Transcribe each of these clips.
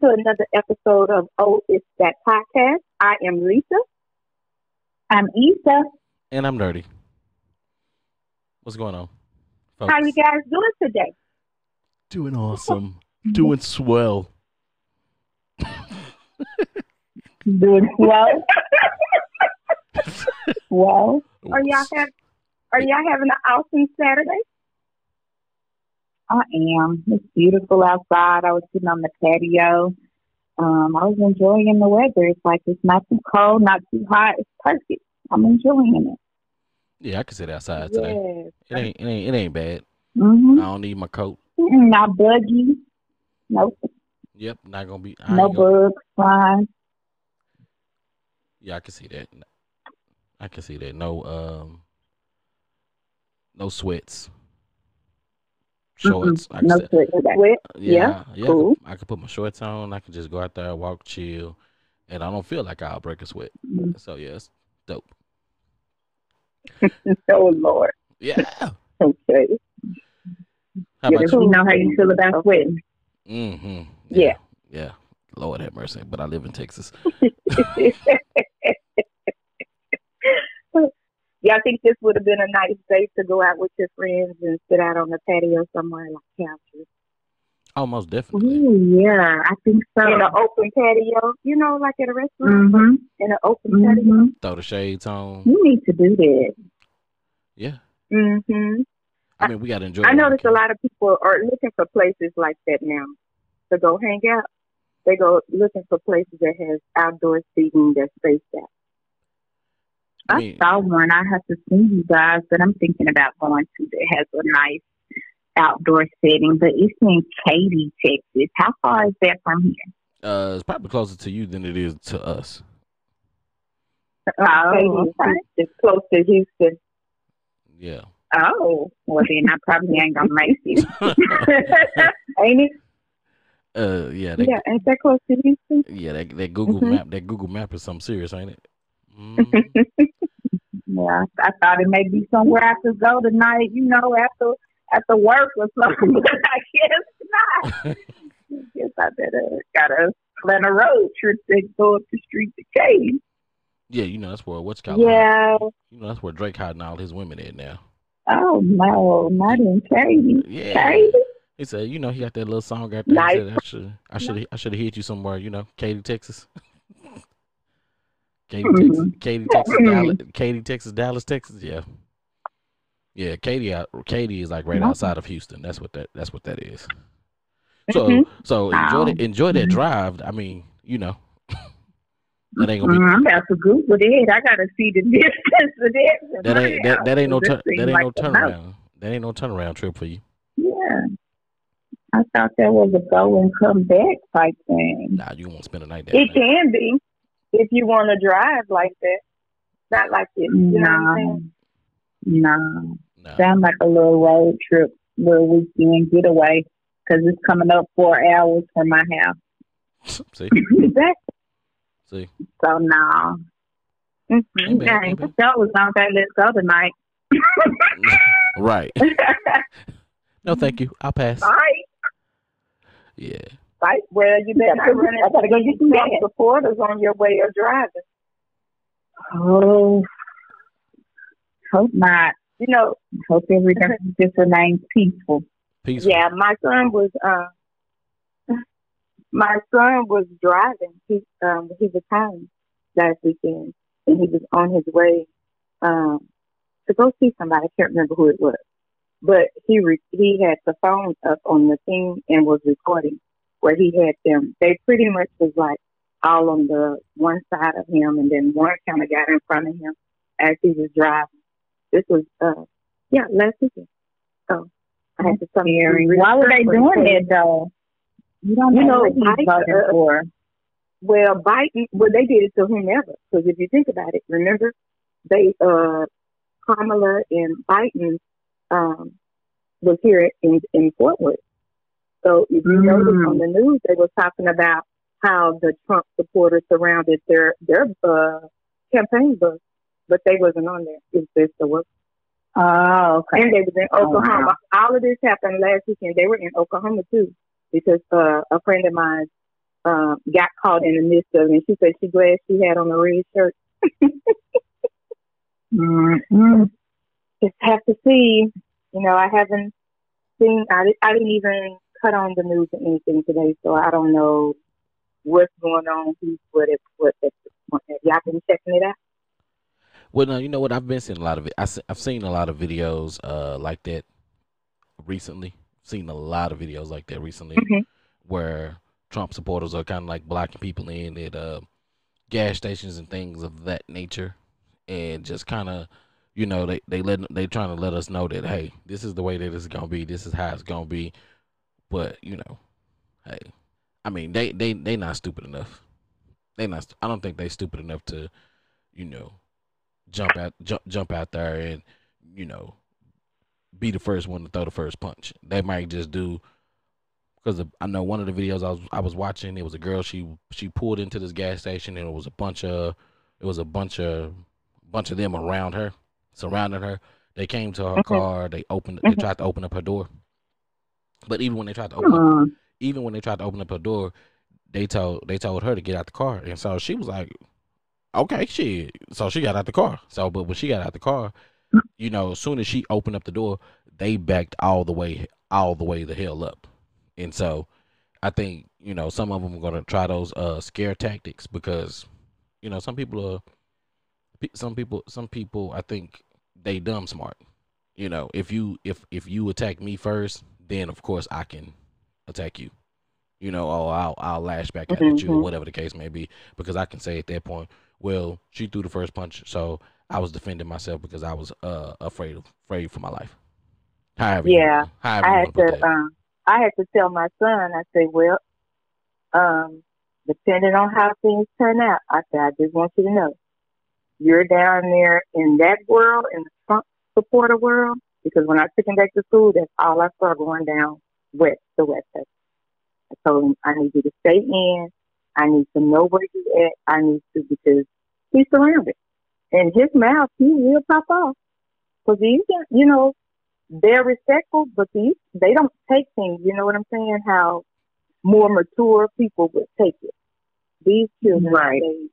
to another episode of Oh, It's That Podcast. I am Lisa. I'm Issa. And I'm Nerdy. What's going on? How you guys doing today? Doing awesome. Doing swell. Doing well. well, Are y'all have Are y'all having an awesome Saturday? I am. It's beautiful outside. I was sitting on the patio. Um, I was enjoying the weather. It's like it's not too cold, not too hot. It's perfect. I'm enjoying it. Yeah, I can sit outside today. Yes. It ain't it ain't it ain't bad. Mm-hmm. I don't need my coat. Not buggy. Nope. Yep, not gonna be I No bugs flying. Yeah, I can see that. I can see that. No um no sweats. Shorts. I can No sweat. Wet. yeah, yeah. I cool. can, I can put my shorts on. I can just go out there, walk, chill, and I don't feel like I'll break a sweat. Mhm. So yeah, it's dope. Oh Lord. Yeah. Okay. How Yeah, about you? Know how you feel about sweating. Mm-hmm. Yeah. Yeah. Lord have mercy. But I live in Texas. Y'all think this would have been a nice day to go out with your friends and sit out on the patio somewhere like couches Oh, most definitely. Ooh, yeah, I think so. in an open patio? You know, like at a restaurant Mm-hmm. in an open patio. Mm-hmm. Throw the shades on. You need to do that. Yeah. Mm-hmm. I mean, we got to enjoy. I it notice a lot of people are looking for places like that now to go hang out. They go looking for places that has outdoor seating that's spaced out. I I mean, saw one. I have to see you guys, but I'm thinking about going to that has a nice outdoor setting. But it's in Katy, Texas. How far is that from here? uh, it's probably closer to you than it is to us. Oh, Katy, okay. It's close to Houston. Yeah. Oh, well then I probably ain't gonna make it. Ain't it? uh, yeah. That, Yeah, ain't that close to Houston? yeah. That, that Google Mhm. map. That Google map is something serious, ain't it? Mhm. yeah, I thought it may be somewhere I could go tonight. You know, after after work or something. But I guess not. I guess I better gotta plan a road trip to go up the street to Katy. yeah. You know that's where what's called. Yeah. You know that's where Drake hiding all his women at now. Oh no, not in Katy. Yeah. Katy. He said, you know, he got that little song out there. Nice. He said, I should, I should, I should have hit you somewhere. You know, Katy, Texas. Katy, Texas, Katy, Texas, Dallas, Katy, Texas, Dallas, Texas. Yeah, yeah. Katy, out, Katy is like right outside of Houston. That's what that. That's what that is. So, Mhm. so enjoy Wow. that. Enjoy that Mhm. drive. I mean, you know, that ain't gonna be. I'm about to Google it. I gotta see the distance of that. That ain't that, that ain't no. That ain't no like no. turnaround. That ain't no turnaround trip for you. Yeah. I thought that was a go and come back type thing. Nah, you won't spend a night there. It can be if you want to drive like that. Not like this. You know what No. saying? No. Nah. Sound like a little road trip, little weekend getaway, because it's coming up four hours from my house. See, Exactly. see. So, no. Ain't Mm-hmm. bad, Dang, ain't the show was on that. Let's go tonight. right. No, thank you. I'll pass. All right. Yeah. Right. Well, you better not run I gotta go get some into gas. supporters on your way of driving. Oh. Hope not. You know, Hope everything just remains peaceful. Peaceful. yeah, my son was uh my son was driving. He um he was home last weekend and he was on his way um to go see somebody. I can't remember who it was. But he re- he had the phone up on the thing and was recording where he had them. They pretty much was like all on the one side of him, and then one kind of got in front of him as he was driving. This was uh yeah last weekend. So I had to come here. Why were they doing it. though? You don't You know know, what he's voting uh, for. Well, Biden, well, they did it to whomever. Because if you think about it, remember, they, uh, Kamala and Biden, um, was here in, in Fort Worth. So if you Mm. notice on the news, they were talking about how the Trump supporters surrounded their, their, uh, campaign bus, but they wasn't on there. It was just the work. Oh, okay. And they was in Oh, Oklahoma. All of this happened last weekend. They were in Oklahoma too, because uh, a friend of mine um, got caught in the midst of it. And she said she glad she had on a red shirt. Mm-hmm. Just have to see. You know, I haven't seen. I, I didn't even cut on the news or anything today, so I don't know what's going on. Who's what? If what? If, have y'all been checking it out? Well, no, you know what? I've been seeing a lot of it. I I've seen a lot of videos uh like that recently. Seen a lot of videos like that recently, Mhm. where Trump supporters are kind of like blocking people in at uh, gas stations and things of that nature, and just kind of, you know, they they let they trying to let us know that hey, this is the way that it's gonna be. This is how it's gonna be. But you know, hey, I mean, they they they not stupid enough. They not. I don't think they stupid enough to, you know, jump out jump jump out there and you know be the first one to throw the first punch. They might just do because I know one of the videos I was I was watching. It was a girl. She she pulled into this gas station and it was a bunch of it was a bunch of bunch of them around her, surrounding her. They came to her Mhm. car. They opened. They Mhm. tried to open up her door. But even when they tried to open, up, Uh, even when they tried to open up her door, they told they told her to get out the car, and so she was like, "Okay, shit." So she got out the car. So, but when she got out the car, you know, as soon as she opened up the door, they backed all the way, all the way the hell up, and so I think you know some of them are gonna try those uh scare tactics because you know some people are, some people, some people I think they dumb smart. You know, if you if if you attack me first, then of course I can attack you. You know, or I'll I'll lash back out at you, or Mhm. whatever the case may be, because I can say at that point, well, she threw the first punch, so I was defending myself because I was uh afraid of afraid for my life. However, Yeah, wanna- however I had to. Um, I had to tell my son. I said, "Well, um, depending on how things turn out, I said, I just want you to know, you're down there in that world, in the Trump supporter world, because when I took him back to school, that's all I saw going down west, the west side. I told him, I need you to stay in. I need to know where you at. I need to because he's surrounded. And his mouth, he will pop off. Because he's, you know, they're respectful, but these they don't take things. You know what I'm saying? How more mature people would take it. These children, Right. they,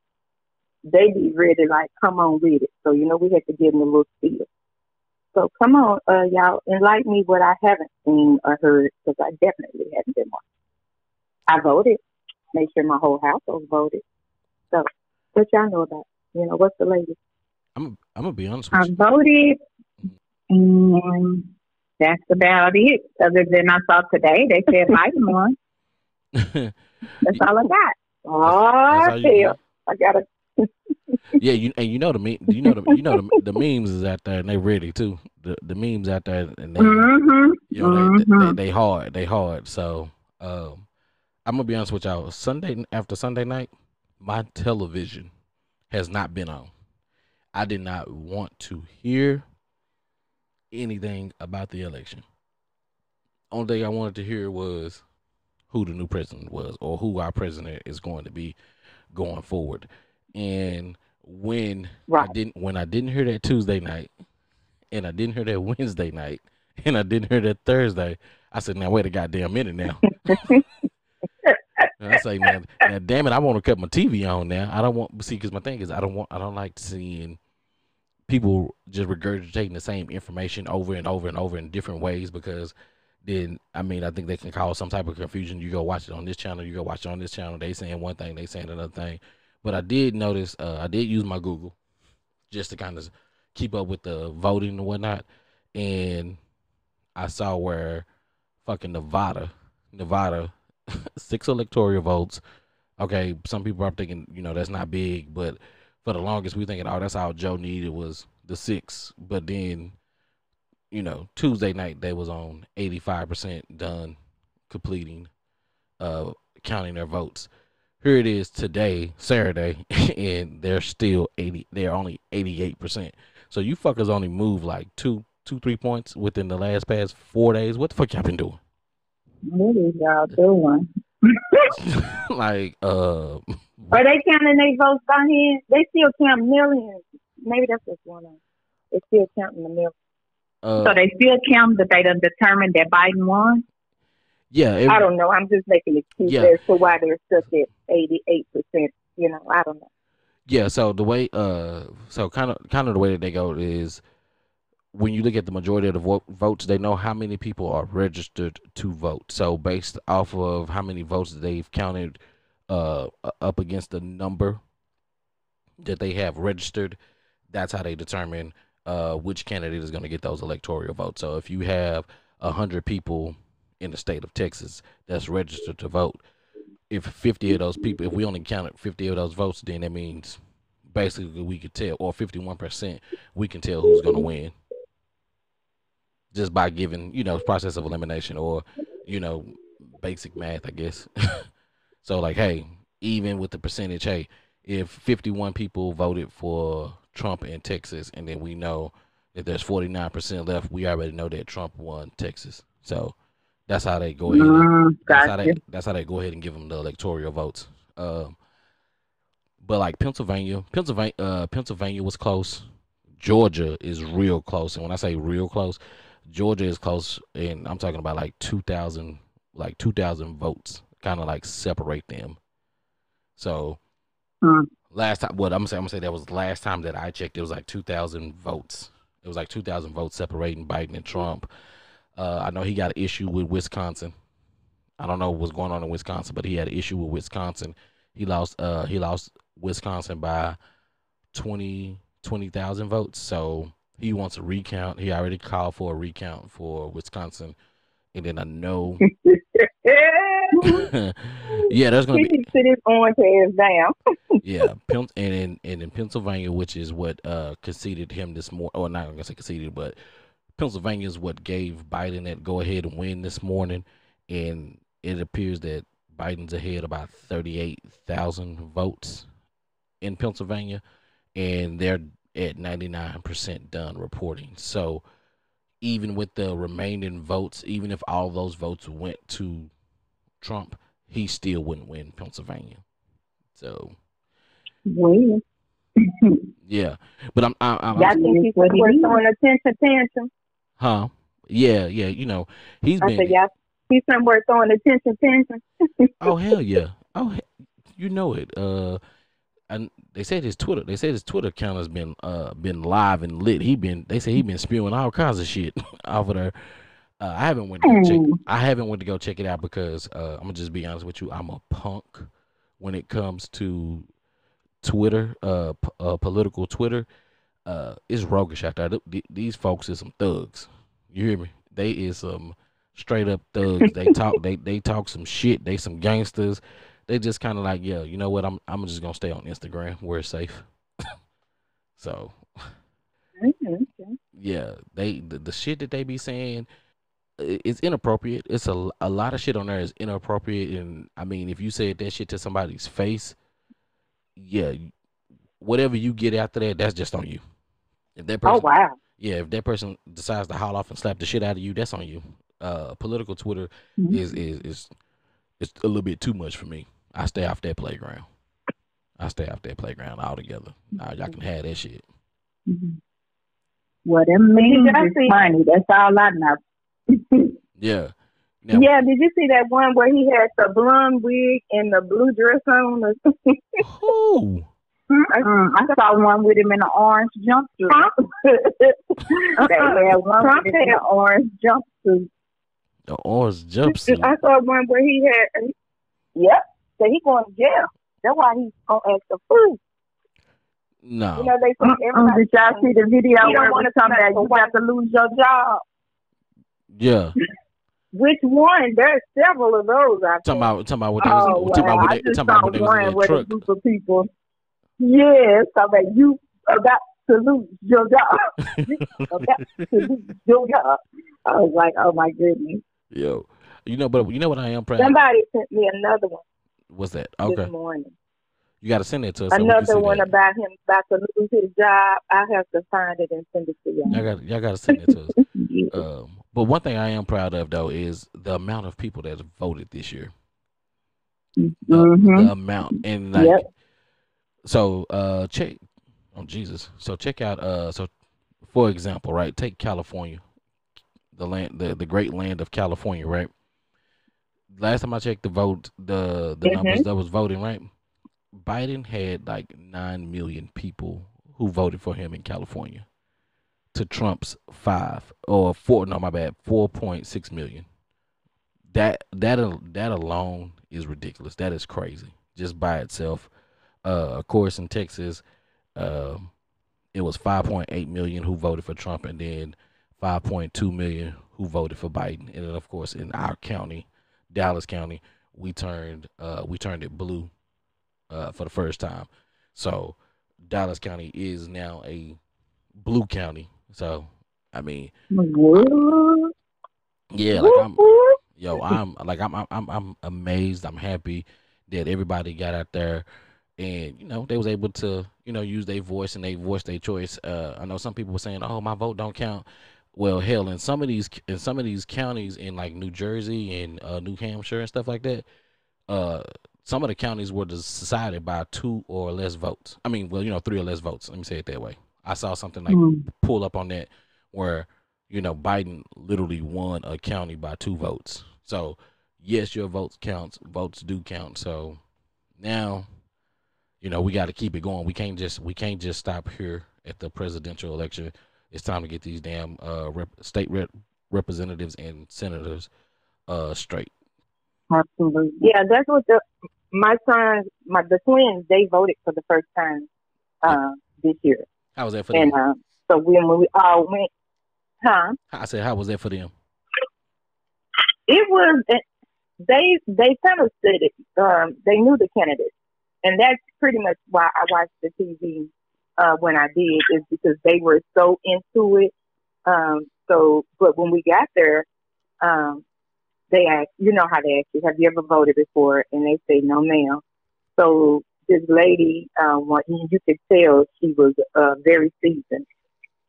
they be ready, like, come on with it. So you know, we had to give them a little feel. So come on, uh, y'all, enlighten me what I haven't seen or heard, because I definitely haven't been watching. I voted. Make sure my whole household voted. So, what y'all know about? You know, what's the latest? I'm I'm gonna be honest I with you. voted, and that's about it. Other than I saw today, they said Biden won. That's all I got. Oh, That's all you hell. got? I gotta Yeah, you and you know the me- you know the you know the, the memes is out there and they ready too. The the memes out there and they Mm-hmm. you know they, they, Mhm. they hard they hard. So um, I'm gonna be honest with y'all. Sunday after Sunday night, my television has not been on. I did not want to hear anything about the election. Only thing I wanted to hear was who the new president was or who our president is going to be going forward. And when I didn't when I didn't hear that Tuesday night and I didn't hear that Wednesday night and I didn't hear that Thursday, I said, now wait a goddamn minute now. I say, now, now, damn it, I want to cut my TV on now. I don't want see because my thing is I don't want I don't like seeing people just regurgitating the same information over and over and over in different ways because then I mean I think they can cause some type of confusion. You go watch it on this channel, you go watch it on this channel. They saying one thing, they saying another thing. But I did notice uh, I did use my Google just to kind of keep up with the voting and whatnot, and I saw where fucking Nevada, Nevada, six electoral votes. Okay, some people are thinking you know that's not big, but for the longest we thinking oh that's all Joe needed was the six, but then you know Tuesday night they was on eighty five percent done completing uh counting their votes. Here it is today, Saturday, and they're still eighty. They're only eighty eight percent. So you fuckers only move like two, two, three points within the last past four days. What the fuck y'all been doing? What is y'all doing? like, uh, Are they counting their votes by hand? They still count millions. Maybe that's what's going on. They still counting the millions. uh, So they still count that they done determined that Biden won. Yeah, it, I don't know. I'm just making excuses Yeah. as to why they're stuck at 88 percent. You know, I don't know. Yeah, so the way uh so kind of kind of the way that they go is when you look at the majority of the vo- votes, they know how many people are registered to vote. So based off of how many votes they've counted uh up against the number that they have registered, that's how they determine uh which candidate is going to get those electoral votes. So if you have a hundred people in the state of Texas that's registered to vote, if 50 of those people, if we only counted 50 of those votes, then that means basically we could tell, or 51%, we can tell who's going to win just by giving, you know, process of elimination or, you know, basic math, I guess. so, like, hey, even with the percentage, hey, if 51 people voted for Trump in Texas, and then we know that there's 49% left, we already know that Trump won Texas. So, that's how they go ahead. and- Mm, that's how they that's how they go ahead and give them the electoral votes. Um, but like Pennsylvania, Pennsylvania, uh, Pennsylvania was close. Georgia is real close, and when I say real close, Georgia is close, and I'm talking about like two thousand, like two thousand votes, kind of like separate them. So Hmm. last time, what I'm gonna say, I'm gonna say that was the last time that I checked. It was like two thousand votes. It was like two thousand votes separating Biden and Trump. Uh, I know he got an issue with Wisconsin. I don't know what's going on in Wisconsin, but he had an issue with Wisconsin. He lost uh he lost Wisconsin by 20 20,000 votes. So he wants a recount. He already called for a recount for Wisconsin. And then I know Yeah, there's He to be sit his orange ass down. yeah, and in and in Pennsylvania, which is what uh conceded him this morning, or not gonna say conceded, but Pennsylvania is what gave Biden that go ahead and win this morning, and it appears that Biden's ahead about thirty eight thousand votes in Pennsylvania, and they're at ninety nine percent done reporting. So even with the remaining votes, even if all those votes went to Trump, he still wouldn't win Pennsylvania. So Well, yeah, but I'm, I, I'm, I I'm think he's what he somewhere throwing a tantrum tantrum. Huh? Yeah, yeah. You know, he's I been. said, yeah, he's somewhere throwing a tantrum tantrum. Oh hell yeah! Oh, you know it. Uh, and they said his Twitter. They said his Twitter account has been uh been live and lit. He been. They say he been spewing all kinds of shit off of there. Uh, I haven't went to go check. Hmm. I haven't went to go check it out because uh, I'm gonna just be honest with you. I'm a punk when it comes to Twitter, uh, p- uh political Twitter. Uh, it's roguish out there. Th- th- These folks is some thugs. You hear me? They is some straight up thugs. they talk. They they talk some shit. They some gangsters. They just kind of like, yeah, you know what? I'm I'm just gonna stay on Instagram where it's safe. so Mhm. yeah, they the, the shit that they be saying it's inappropriate. It's a, a lot of shit on there is inappropriate, and I mean, if you said that shit to somebody's face, yeah, whatever you get after that, that's just on you. If that person, Oh wow. yeah, if that person decides to haul off and slap the shit out of you, that's on you. Uh, political Twitter Mhm. is is is it's a little bit too much for me. I stay off that playground. I stay off that playground altogether. Nah, y'all can have that shit. Mhm. Well, them memes I is see- funny. That's all I know. Yeah. Now, Yeah, did you see that one where he had the blonde wig and the blue dress on? or something? who? Mm, I saw one with him in an orange jumpsuit. Trump. They had one Trump with him in an orange jumpsuit. The orange jumpsuit. I saw one where he had. Yep. So he going to jail. That's why he's gonna ask for food. No. You know they say Mm-mm. everybody. Did y'all see the video You don't where wanna come back you got to lose your job? Yeah. Which one? There's several of those out Talking there. about talking about what they was Oh, talking wow. about what they just talking about what they was in one that with a truck. group of people. Yes, so that you about to lose your job. You about to lose your job. I was like, oh my goodness. Yo. You know, but you know what I am proud. Somebody sent me another one What's that? this Okay. morning. You got to send that to us. so we can another one that. about him about to lose his job. I have to find it and send it to y'all. Y'all got y'all got to send it to us. Yeah. Um, but one thing I am proud of though is the amount of people that have voted this year. The, Mhm. the amount and like Yep. So uh check oh Jesus. So check out uh so for example, right, take California. The land the, the great land of California, right? last time I checked the vote, the the Mhm. numbers that was voting right. Biden had like nine million people who voted for him in California, to Trump's five or four. No, my bad, four point six million. That that that alone is ridiculous. That is crazy, just by itself. Uh, of course, in Texas, um, it was five point eight million who voted for Trump, and then five point two million who voted for Biden. And then, of course, in our county, Dallas County, we turned uh, we turned it blue uh, for the first time. So Dallas County is now a blue county. So I mean, yeah, like I'm yo, I'm like I'm I'm, I'm amazed. I'm happy that everybody got out there and you know they was able to you know use their voice and they voice their choice. Uh, I know some people were saying, "Oh, my vote don't count." Well, hell, in some of these in some of these counties in like New Jersey and uh, New Hampshire and stuff like that, uh, some of the counties were decided by two or less votes. I mean, well, you know, three or less votes. Let me say it that way. I saw something like Hmm. pull up on that where you know Biden literally won a county by two votes. So yes, your votes counts. Votes do count. So now, you know, we got to keep it going. We can't just we can't just stop here at the presidential election. It's time to get these damn uh rep- state rep- representatives and senators uh straight. Absolutely. Yeah, that's what the my son, my the twins, they voted for the first time uh, this year, How was that for and them? uh, so when when we all went, huh? I said, how was that for them? It was they they kind of said it. Um, they knew the candidates, and that's pretty much why I watched the TV uh, when I did is because they were so into it. Um, so, but when we got there, um, they asked, you know how they ask you, have you ever voted before? And they say, no, ma'am. So this lady, uh, you could tell she was a very seasoned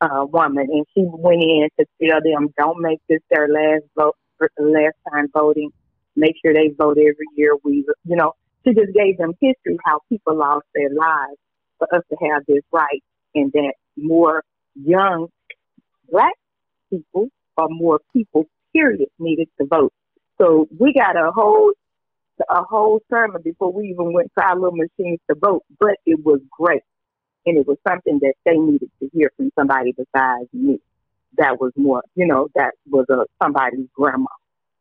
uh, woman, and she went in to tell them, don't make this their last vote, last time voting. Make sure they vote every year. We, you know, she just gave them history how people lost their lives for us to have this right, and that more young black people or more people, period, needed to vote. So we got a whole a whole sermon before we even went to our little machines to vote, but it was great. And it was something that they needed to hear from somebody besides me. That was more, you know, that was a somebody's grandma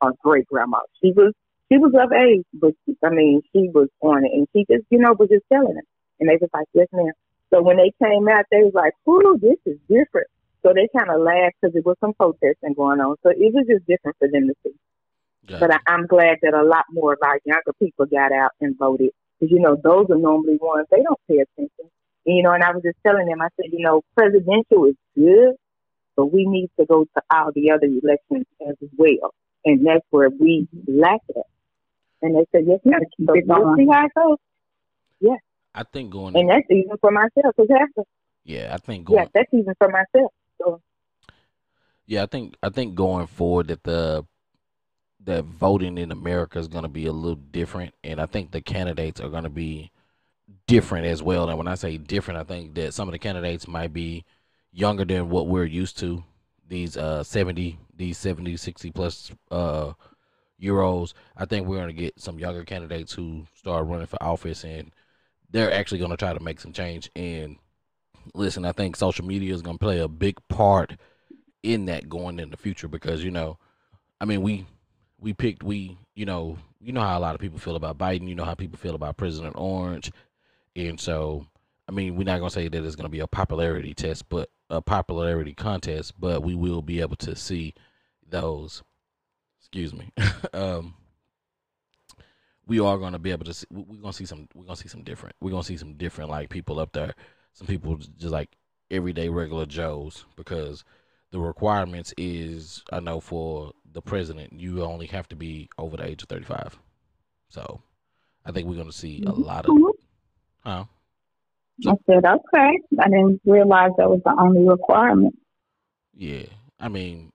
or great grandma. She was she was of age, but she, I mean, she was on it, and she just, you know, was just telling them, and they was like, "Yes, ma'am." So when they came out, they was like, "Ooh, this is different." So they kind of laughed because there was some protesting going on. So it was just different for them to see. Gotcha. But I, I'm glad that a lot more of our younger people got out and voted because you know those are normally ones they don't pay attention. And, you know, and I was just telling them, I said, you know, presidential is good, but we need to go to all the other elections as well, and that's where we mm-hmm. lack it. And they said, yes, ma'am. keep So it we'll see how it goes. I think going. And that's even for myself. Cause that's, yeah, I think going. yeah, that's even for myself. So Yeah, I think I think going forward that the that voting in America is going to be a little different, and I think the candidates are going to be different as well. And when I say different, I think that some of the candidates might be younger than what we're used to. These uh 70, these 70, 60 plus uh euros. I think we're going to get some younger candidates who start running for office, and they're actually going to try to make some change. And listen, I think social media is going to play a big part in that going in the future because you know, I mean we we picked we you know you know how a lot of people feel about Biden, you know how people feel about President Orange, and so I mean we're not gonna say that it's gonna be a popularity test, but a popularity contest, but we will be able to see those. Excuse me. um, we are gonna be able to see. we- We're gonna see some. We're gonna see some different. We're gonna see some different like people up there. Some people just like everyday regular Joes because the requirements is I know for the president you only have to be over the age of 35. So I think we're going to see a lot of huh? I said, okay. I didn't realize that was the only requirement. Yeah. I mean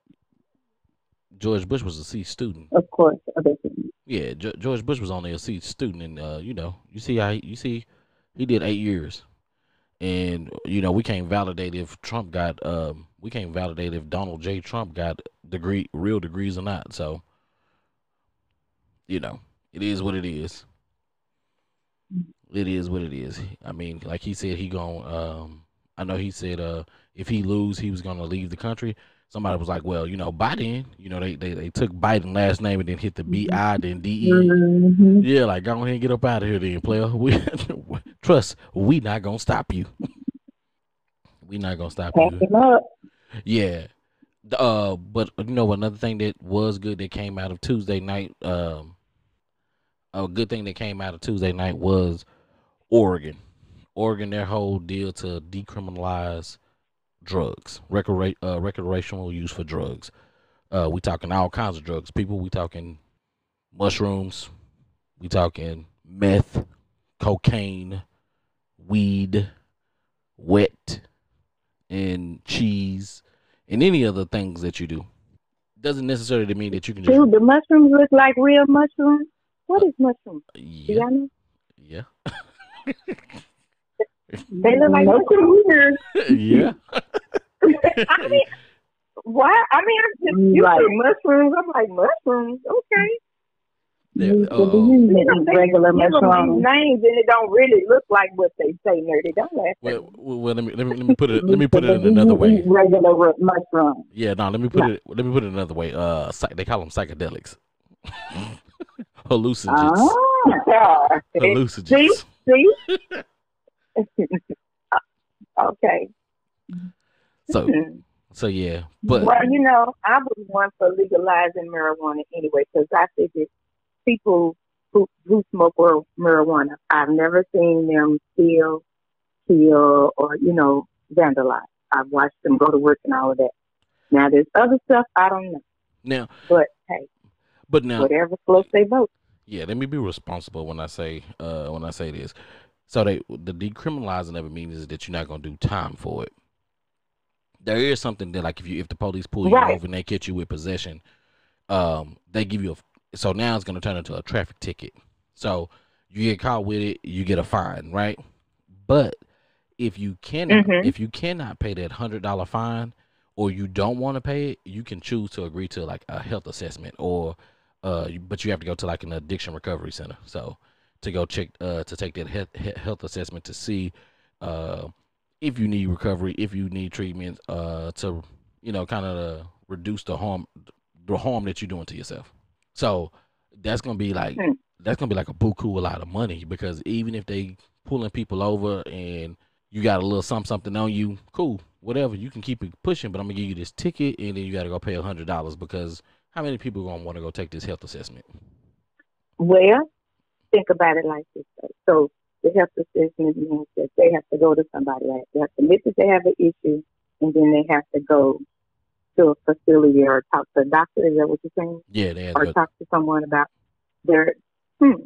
George Bush was a C student. Of course, other things. Yeah, Ge- George Bush was only a C student and uh you know, you see I you see he did 8 years. And you know, we can't validate if Trump got um we can't validate if Donald J Trump got degree real degrees or not. So you know, it is what it is. It is what it is. I mean, like he said, he going um I know he said uh if he lose, he was gonna leave the country. Somebody was like, well, you know, Biden, you know, they they, they took Biden last name and then hit the B I then D E. Mm-hmm. Yeah, like go ahead and get up out of here, then player. We trust we not gonna stop you. we not gonna stop Pack you. Yeah. Uh, but you know another thing that was good that came out of Tuesday night. Um, a good thing that came out of Tuesday night was Oregon. Oregon, their whole deal to decriminalize drugs, recre- uh, recreational use for drugs. Uh, we talking all kinds of drugs. People, we talking mushrooms, we talking meth, cocaine, weed, wet, and cheese, and any other things that you do. Doesn't necessarily mean that you can just Dude, the mushrooms look like real mushrooms. What is mushrooms? Do yeah y'all know? yeah They look like mushrooms. yeah. I mean, why? I mean, I'm just you Right. say mushrooms. I'm like mushrooms. Okay. Yeah, You uh, could be using it as regular them mushrooms. names and it don't really look like what they say, nerdy. Don't laugh. well, well, well, let me let me let me put it let me put it in another way. Regular ru- mushrooms. Yeah, no, let me put it let me put it another way. Uh, psych, they call them psychedelics, hallucinogens, Ah. hallucinogens. See? okay. So so yeah, but well, you know, I was one for legalizing marijuana anyway because I figured people who who smoke marijuana, I've never seen them steal, kill, or you know, vandalize. I've watched them go to work and all of that. Now, there's other stuff I don't know, now but hey, but now whatever floats their boat. yeah, let me be responsible when I say uh when I say this. So they the decriminalizing of it means is that you're not gonna do time for it. There is something that like if you if the police pull you Right. over and they catch you with possession, um, they give you a so now it's gonna turn into a traffic ticket. So you get caught with it, you get a fine, right? But if you cannot Mhm. if you cannot pay that hundred dollar fine or you don't want to pay it, you can choose to agree to like a health assessment or uh but you have to go to like an addiction recovery center. So to go check uh to take that health, health assessment to see uh if you need recovery, if you need treatment uh to you know kind of reduce the harm the harm that you're doing to yourself. So that's gonna be like Hmm. that's gonna be like a buku a lot of money because even if they pulling people over and you got a little something something on you, cool, whatever, you can keep it pushing, but I'm gonna give you this ticket and then you gotta go pay a hundred dollars because how many people are gonna want to go take this health assessment? Well, think about it like this. So the health assessment means that they have to go to somebody. Right? They have to admit that they have an issue, and then they have to go to a facility or talk to a doctor. Is that what you're saying? Yeah, they had Or to talk to someone about their hmm.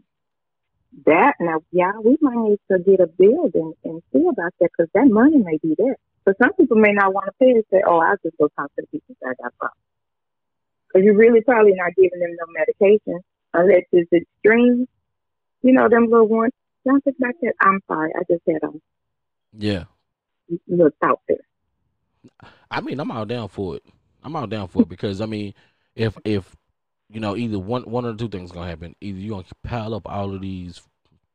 That now, yeah, we might need to get a bill and, and see about that because that money may be there. So some people may not want to pay and say, "Oh, I'll just go talk to the people that I got problems." Because you're really probably not giving them no medication unless it's extreme. You know, them little ones. Don't think that. I'm sorry. I just had a um, yeah. little thought there. I mean, I'm all down for it. I'm all down for it because I mean, if if you know either one one or two things gonna happen. Either you're gonna pile up all of these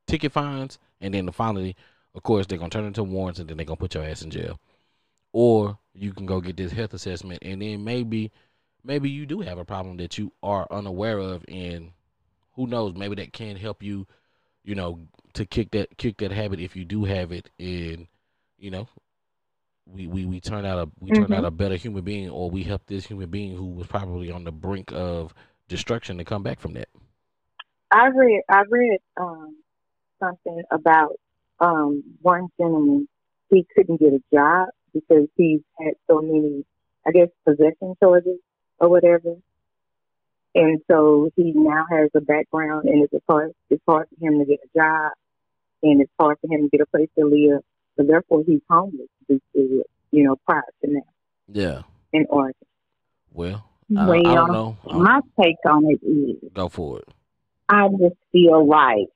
ticket fines, and then finally, of course, they're gonna turn into warrants, and then they're gonna put your ass in jail. Or you can go get this health assessment, and then maybe maybe you do have a problem that you are unaware of, and who knows, maybe that can help you, you know, to kick that kick that habit if you do have it, and you know, we we, we turn out a we turn out Mhm. a better human being, or we help this human being who was probably on the brink of destruction to come back from that. I read I read um something about um one gentleman he couldn't get a job because he's had so many I guess possession charges or whatever. And so he now has a background and it's hard it's hard for him to get a job and it's hard for him to get a place to live. So therefore he's homeless due to you know, prior to now Yeah. in Oregon. Well, I, well, I don't know. I- my take on it is go for it. I just feel like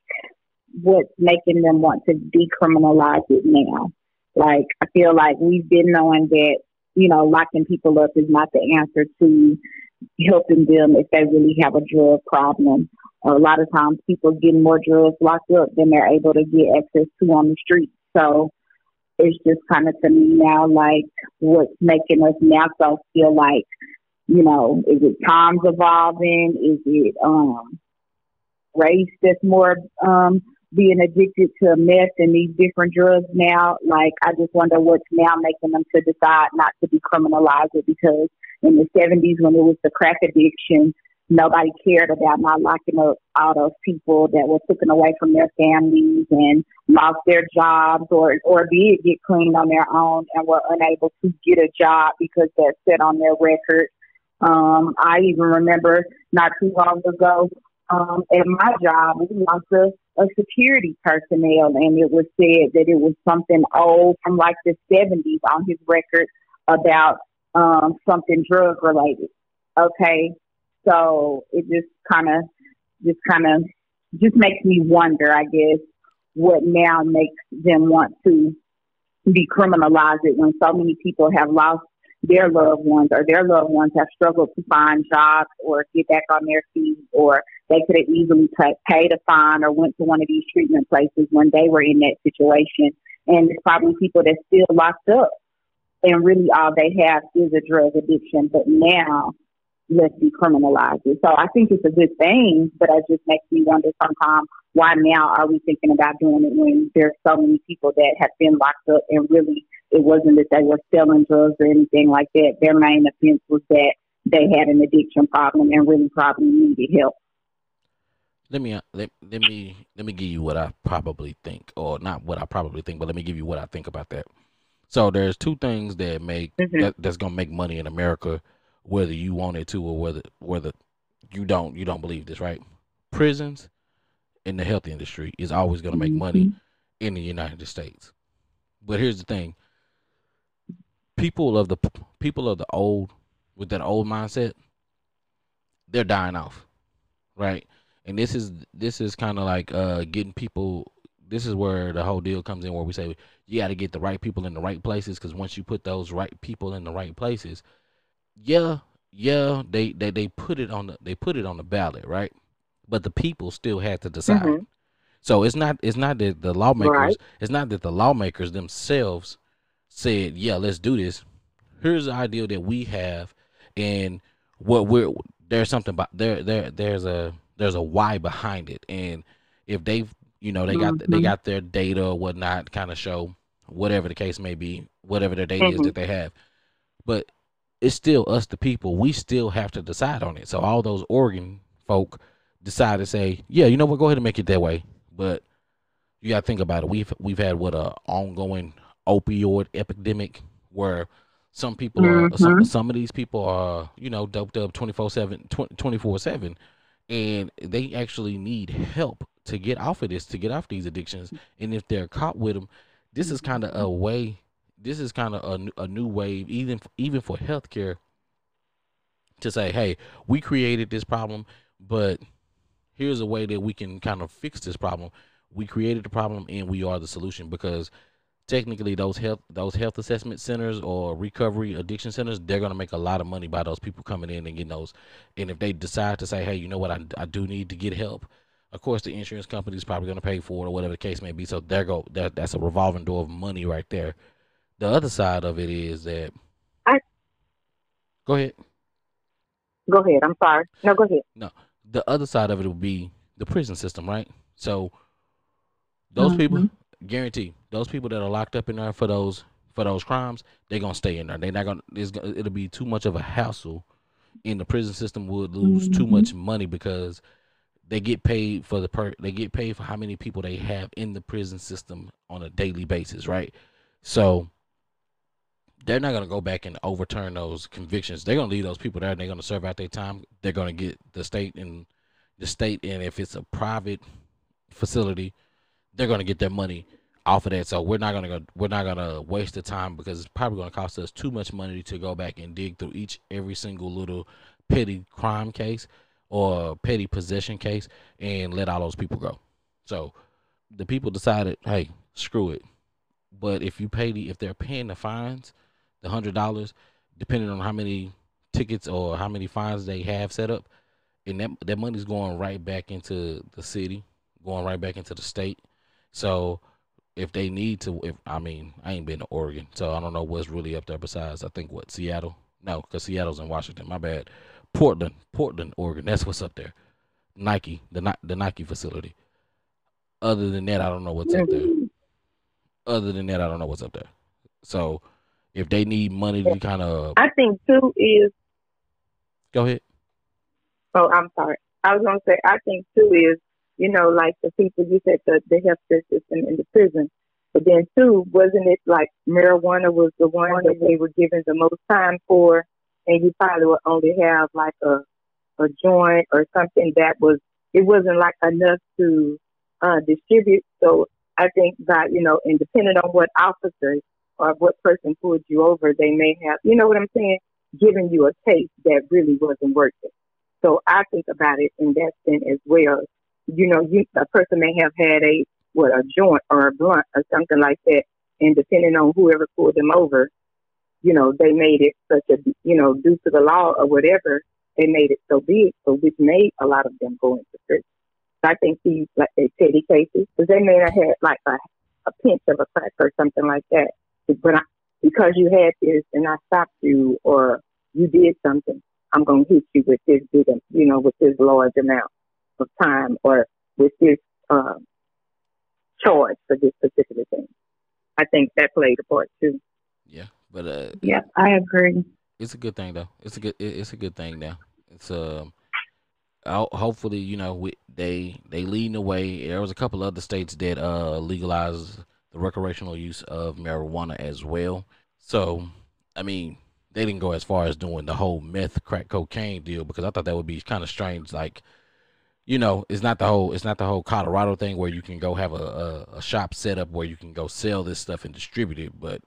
what's making them want to decriminalize it now. Like I feel like we've been knowing that, you know, locking people up is not the answer to helping them if they really have a drug problem a lot of times people getting more drugs locked up than they're able to get access to on the street. So it's just kind of to me now like what's making us now so feel like, you know, is it times evolving? Is it um race that's more um being addicted to meth and these different drugs now? Like I just wonder what's now making them to decide not to decriminalize it because in the seventies when it was the crack addiction, nobody cared about not locking up all those people that were taken away from their families and lost their jobs or or did get clean on their own and were unable to get a job because that's set on their record. Um, I even remember not too long ago um, at my job, we lost a, a security personnel, and it was said that it was something old from like the 70s on his record about um, something drug related. Okay, so it just kind of, just kind of, just makes me wonder, I guess, what now makes them want to decriminalize it when so many people have lost their loved ones or their loved ones have struggled to find jobs or get back on their feet or they could have easily paid a fine or went to one of these treatment places when they were in that situation. And it's probably people that's still locked up and really all they have is a drug addiction. But now let's decriminalize it. So I think it's a good thing, but it just makes me wonder sometimes why now are we thinking about doing it when there's so many people that have been locked up and really it wasn't that they were selling drugs or anything like that. Their main offense was that they had an addiction problem and really probably needed help. Let me uh, let, let me let me give you what I probably think, or not what I probably think, but let me give you what I think about that. So there's two things that make mm-hmm. that, that's gonna make money in America whether you want it to or whether whether you don't you don't believe this, right? Prisons in the health industry is always going to make money mm-hmm. in the United States. But here's the thing. People of the people of the old with that old mindset, they're dying off. Right? And this is this is kind of like uh getting people this is where the whole deal comes in where we say you got to get the right people in the right places because once you put those right people in the right places, yeah, yeah, they, they they put it on the they put it on the ballot, right? But the people still had to decide. Mm-hmm. So it's not it's not that the lawmakers right. it's not that the lawmakers themselves said, "Yeah, let's do this." Here's the idea that we have, and what we're there's something about there there there's a there's a why behind it, and if they've you know they got mm-hmm. they got their data or whatnot kind of show whatever the case may be, whatever their data mm-hmm. is that they have, but it's still us, the people. We still have to decide on it. So all those Oregon folk decide to say, yeah, you know what, go ahead and make it that way. But you got to think about it. We've we've had what a ongoing opioid epidemic where some people mm-hmm. are some, some of these people are you know doped up 24 7 24 7 and they actually need help to get off of this to get off these addictions. And if they're caught with them this is kind of a mm-hmm. way this is kind of a, a new wave, even even for healthcare, to say, hey, we created this problem, but here's a way that we can kind of fix this problem. We created the problem, and we are the solution because technically those health those health assessment centers or recovery addiction centers they're going to make a lot of money by those people coming in and getting those. And if they decide to say hey you know what? I, I do need to get help of course the insurance company is probably going to pay for it or whatever the case may be so there go that that's a revolving door of money right there the other side of it is that I go ahead. Go ahead. I'm sorry. No, go ahead. No, the other side of it would be the prison system, right? So those mm-hmm. people, guarantee, those people that are locked up in there for those for those crimes, they're gonna stay in there. They're not gonna. It'll be too much of a hassle, and the prison system would lose mm-hmm. too much money because they get paid for the per. They get paid for how many people they have in the prison system on a daily basis, right? So they're not to go back and overturn those convictions. They're to leave those people there. and They're to serve out their time. They're to get the state and the state, and if it's a private facility, they're to get their money off of that. So we're not to go. We're not to waste the time because it's probably to cost us too much money to go back and dig through each every single little petty crime case or petty possession case and let all those people go. So the people decided, hey, screw it. But if you pay the if they're paying the fines the hundred dollars, depending on how many tickets or how many fines they have set up, and that that money's going right back into the city, going right back into the state. So if they need to, if I mean, I ain't been to Oregon, so I don't know what's really up there besides I think what Seattle. No, because Seattle's in Washington. My bad. Portland, Portland, Oregon. That's what's up there. Nike, the the Nike facility. Other than that, I don't know what's up there. Other than that, I don't know what's up there. So if they need money to kind of, I think too is. Go ahead. Oh, I'm sorry. I was gonna say I think too is you know like the people you said the the healthcare system in the prison, but then too wasn't it like marijuana was the one that they were given the most time for, and you probably would only have like a a joint or something that was it wasn't like enough to uh, distribute. So I think that you know, and depending on what officer or what person pulled you over, they may have, you know what I'm saying, given you a taste that really wasn't worth it. So I think about it in that sense as well. You know, you, a person may have had a what a joint or a blunt or something like that, and depending on whoever pulled them over, you know, they made it such a you know due to the law or whatever, they made it so big, so which made a lot of them go into prison. I think these like they petty cases because they may not have like a, a pinch of a crack or something like that, but I, because you had this and I stopped you or you did something, I'm going to hit you with this big, you know, with this large amount of time or with this uh, charge for this particular thing. I think that played a part too. Yeah, but uh, yeah, I agree. It's a good thing though. It's a good. It's a good thing now. It's um. Uh, hopefully, you know, we, they they leading the way. There was a couple other states that uh legalized the recreational use of marijuana as well. So, I mean, they didn't go as far as doing the whole meth, crack, cocaine deal because I thought that would be kind of strange. Like, you know, it's not the whole it's not the whole Colorado thing where you can go have a, a, a shop set up where you can go sell this stuff and distribute it. But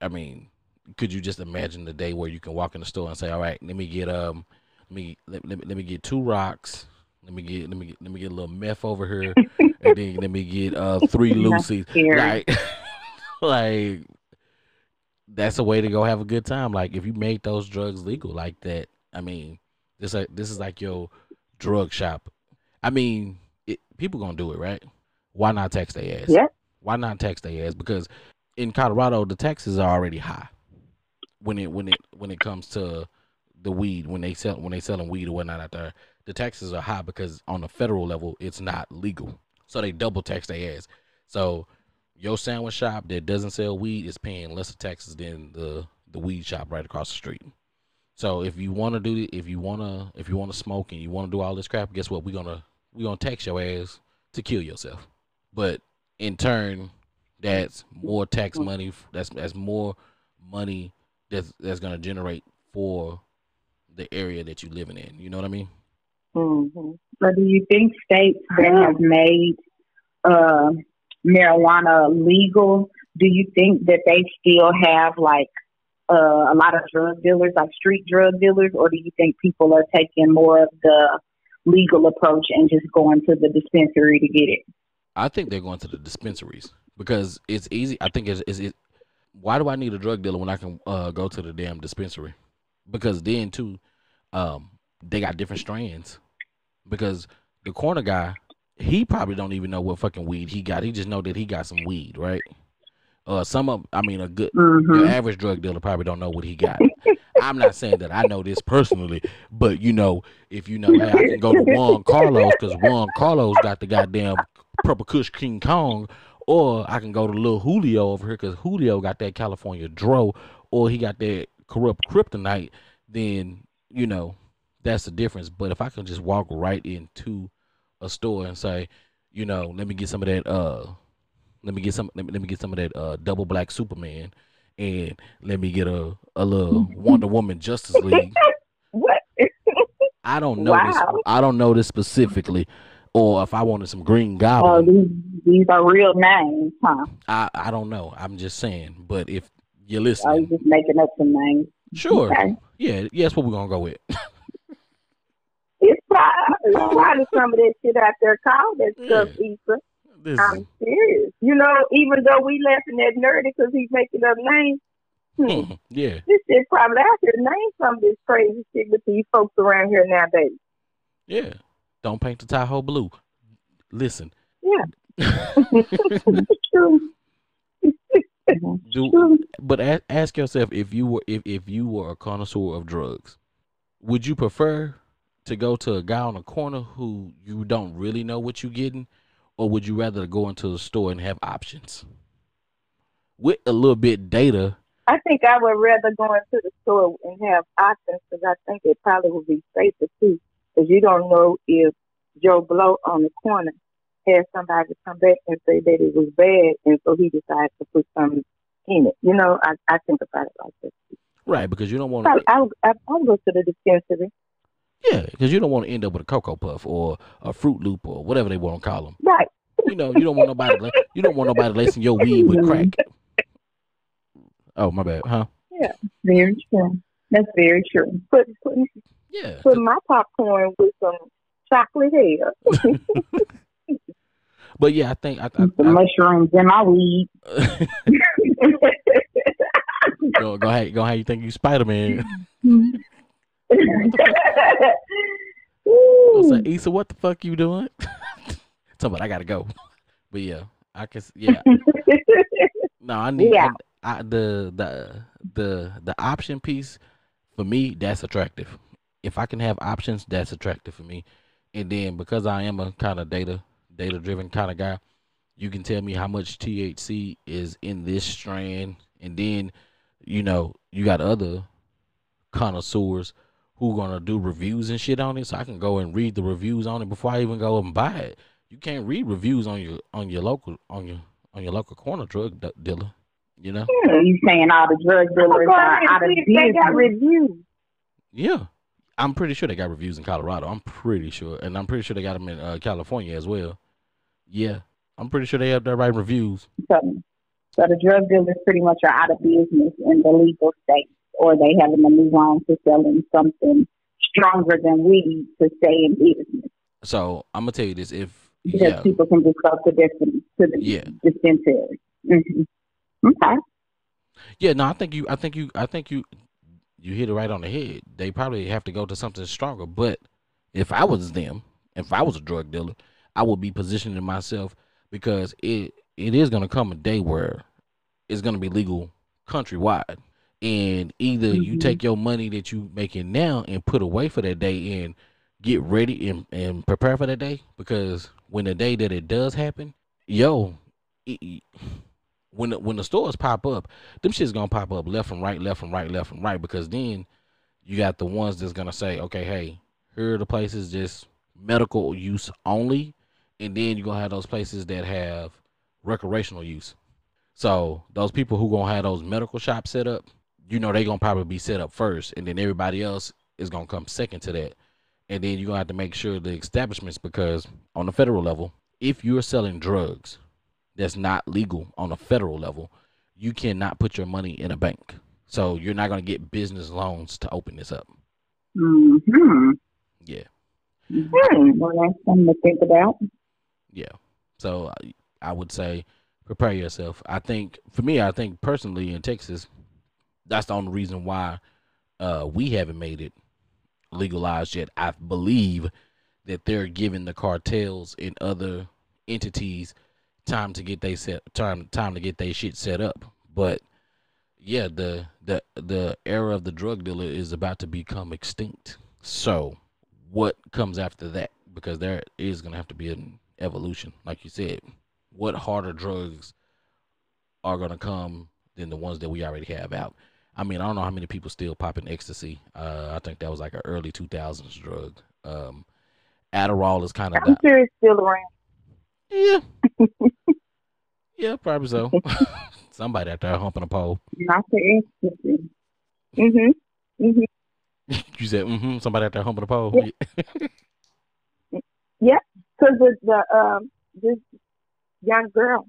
I mean, could you just imagine the day where you can walk in the store and say, "All right, let me get um, let me let, let, me, let me get two rocks." Let me get let me get, let me get a little meth over here, and then let me get uh three Lucy's. Like, like that's a way to go have a good time. Like if you make those drugs legal like that, I mean, this uh, this is like your drug shop. I mean, it, people gonna do it, right? Why not tax their ass? Yeah. Why not tax their ass? Because in Colorado, the taxes are already high when it when it when it comes to the weed when they sell when they selling weed or whatnot out there the taxes are high because on the federal level it's not legal. So they double tax their ass. So your sandwich shop that doesn't sell weed is paying less taxes than the the weed shop right across the street. So if you want to do if you wanna if you want to smoke and you want to do all this crap, guess what? We're gonna we're gonna tax your ass to kill yourself. But in turn, that's more tax money. That's that's more money that's that's gonna generate for the area that you're living in. You know what I mean? Mm-hmm. So, do you think states that have made uh, marijuana legal, do you think that they still have like uh, a lot of drug dealers, like street drug dealers, or do you think people are taking more of the legal approach and just going to the dispensary to get it? I think they're going to the dispensaries because it's easy. I think it's, it's it. Why do I need a drug dealer when I can uh, go to the damn dispensary? Because then too, um, they got different strands because the corner guy, he probably don't even know what fucking weed he got. He just know that he got some weed, right? Uh, some of, I mean, a good, mm-hmm. average drug dealer probably don't know what he got. I'm not saying that I know this personally, but you know, if you know, hey, I can go to Juan Carlos because Juan Carlos got the goddamn Purple Kush King Kong, or I can go to Little Julio over here because Julio got that California Dro, or he got that corrupt kryptonite. Then you know, that's the difference. But if I can just walk right into a store and say, you know, let me get some of that uh let me get some let me, let me get some of that uh double black Superman and let me get a a little Wonder Woman Justice League. what? I don't know wow. this I don't know this specifically. Or if I wanted some Green Goblin. Oh, these, these are real names, huh? I, I don't know. I'm just saying. But if you're listening. I was just making up some names. Sure. Okay. Yeah, yeah, that's what we're gonna go with. It's probably, probably some of that shit out there called that stuff, Issa. This I'm serious. You know, even though we laughing at Nerdy because he's making up names, hmm, yeah, this shit probably out there. Name some of this crazy shit with these folks around here nowadays. Yeah. Don't paint the Tahoe blue. Listen. Yeah. Do but a- ask yourself if you were if, if you were a connoisseur of drugs, would you prefer to go to a guy on the corner who you don't really know what you're getting, or would you rather go into the store and have options? With a little bit data, I think I would rather go into the store and have options because I think it probably would be safer too. Because you don't know if Joe Blow on the corner had somebody come back and say that it was bad, and so he decided to put something in it. You know, I, I think about it like this. right? Because you don't want to, I, I, I'll go to the dispensary. yeah, because you don't want to end up with a cocoa puff or a fruit loop or whatever they want to call them. Right. You know, you don't want nobody, you don't want nobody lacing your weed with crack. Oh my bad, huh? Yeah, very true. That's very true. Put, put, Yeah. put my popcorn with some chocolate hair. But yeah, I think I, I, The mushrooms in my weed. Go go ahead, go ahead. You think you Spider Man? I say, Issa, what the fuck you doing? Somebody, I gotta go. But yeah, I can. Yeah, no, I need Yeah. I, I, the the the the option piece for me. That's attractive. If I can have options, that's attractive for me. And then because I am a kind of data data driven kind of guy, you can tell me how much THC is in this strand, and then you know you got other connoisseurs who gonna do reviews and shit on it, so I can go and read the reviews on it before I even go and buy it. You can't read reviews on your on your local on your on your local corner drug de- dealer. You know? So you saying all the drug dealers Go are out of and they got business? reviews. Yeah, I'm pretty sure they got reviews in Colorado. I'm pretty sure, and I'm pretty sure they got them in uh, California as well. Yeah, I'm pretty sure they have their right reviews. So, so the drug dealers pretty much are out of business in the legal states, or they having to move on to selling something stronger than weed to stay in business. So I'm gonna tell you this: if Because yeah, people can just go to different to the Yeah. dispensary. hmm Okay. Yeah, no, I think you, I think you, I think you, you hit it right on the head. They probably have to go to something stronger. But if I was them, if I was a drug dealer, I would be positioning myself because it it is gonna come a day where it's gonna be legal countrywide, and either you Mhm. take your money that you making now and put away for that day and get ready and, and prepare for that day because when the day that it does happen, yo, it- when the, when the stores pop up, them shit's gonna pop up left and right, left and right, left and right, because then you got the ones that's gonna say, okay, hey, here are the places just medical use only, and then you're gonna have those places that have recreational use. So those people who gonna have those medical shops set up, you know, they gonna probably be set up first, and then everybody else is gonna come second to that. And then you're gonna have to make sure the establishments, because on the federal level, if you're selling drugs that's not legal on a federal level, you cannot put your money in a bank. So you're not going to get business loans to open this up. hmm Yeah. Hmm. Well, that's something to think about. Yeah. So I, I would say prepare yourself. I think for me, I think personally in Texas, that's the only reason why uh, we haven't made it legalized yet. I believe that they're giving the cartels and other entities time to get they set time time to get their shit set up. But yeah, the the the era of the drug dealer is about to become extinct. So what comes after that? Because there is gonna have to be an evolution, like you said. What harder drugs are gonna come than the ones that we already have out? I mean, I don't know how many people still popping ecstasy. Uh, I think that was like an early two thousands drug. Um, Adderall is kind of I'm sure it's still around. Yeah, yeah, probably so. Somebody out there humping a pole. Not the ecstasy. Mhm. Mhm. You said, mm-hmm. Somebody out there humping a pole. Yeah, because the, the um this young girl,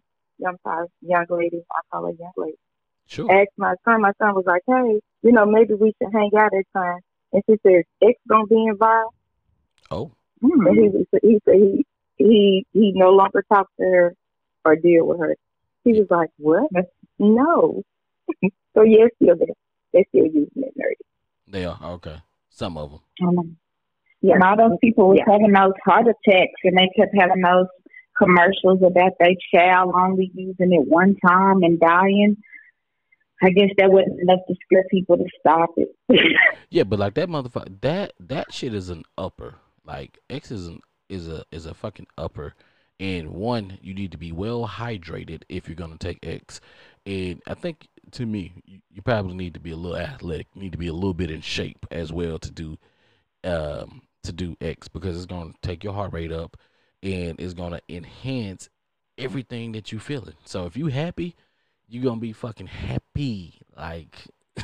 I'm sorry, young lady, I call her young lady, Sure. asked my son. My son was like, "Hey, you know, maybe we should hang out at time." And she said, "X gonna be involved." Oh, Hmm. And he he said he he he no longer talks to her or deal with her. He was like, "What? No." so yes, still there. They're still using it, nerdy. they are okay. Some of them. Um, Yeah. And all those people were yeah. having those heart attacks and they kept having those commercials about their child only using it one time and dying. I guess that wasn't enough to scare people to stop it. yeah, but like that motherfucker, that that shit is an upper. Like X is an, is a is a fucking upper. And one, you need to be well hydrated if you're gonna take X. And I think to me, you, you probably need to be a little athletic. You need to be a little bit in shape as well to do um to do X because it's gonna take your heart rate up and it's gonna enhance everything that you're feeling. So if you happy, you're gonna be fucking happy. Like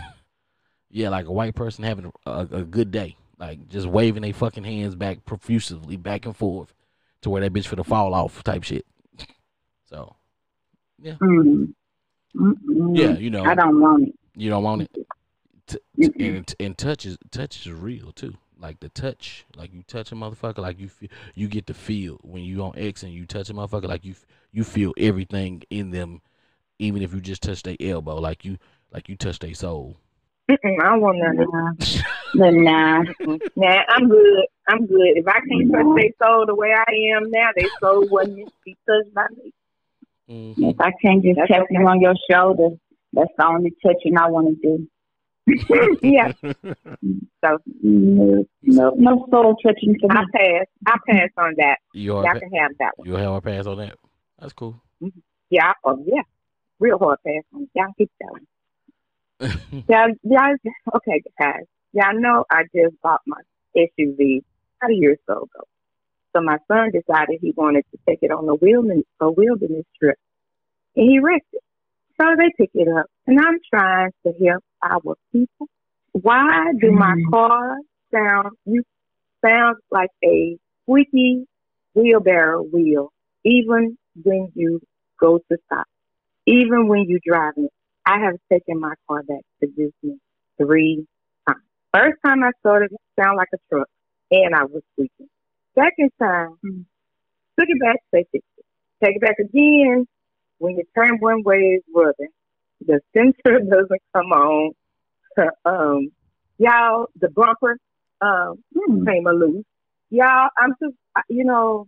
yeah, like a white person having a, a good day. Like just waving their fucking hands back profusively back and forth to where that bitch for the fall off type shit. So yeah. Mm. Yeah, you know. I don't want it. You don't want it. T- t- and, and touch is touch is real too like the touch, like you touch a motherfucker, like you feel, you get the feel when you on X and you touch a motherfucker, like you you feel everything in them, even if you just touch their elbow, like you like you touch their soul. Mm-mm, I don't want none But nah, nah, I'm good. I'm good. If I can't touch their soul the way I am now, their soul wouldn't meant to be touched by me. Mm-hmm. If I can't just tap you on your shoulder, that's the only touching I want to do. yeah. So no, no, no soul touching for me. I pass. I pass on that. You all can have that one. You have a pass on that. That's cool. Mm-hmm. Yeah. Oh yeah. Real hard pass on. Y'all keep that one. yeah. Yeah. Okay, guys. Yeah, I know. I just bought my SUV about a year or so ago. So my son decided he wanted to take it on a wilderness a wilderness trip, and he wrecked it. So they pick it up, and I'm trying to help our people. Why do my mm-hmm. car sound? You sound like a squeaky wheelbarrow wheel, even when you go to stop, even when you're driving it. I have taken my car back to Disney three times. First time I started, it sound like a truck, and I was squeaking. Second time, mm-hmm. took it back, they fixed it. Take it back again, when you turn one way, it's rubbing. The sensor doesn't come on. um, y'all, the bumper um, hmm. came a loose. Y'all, I'm just, you know,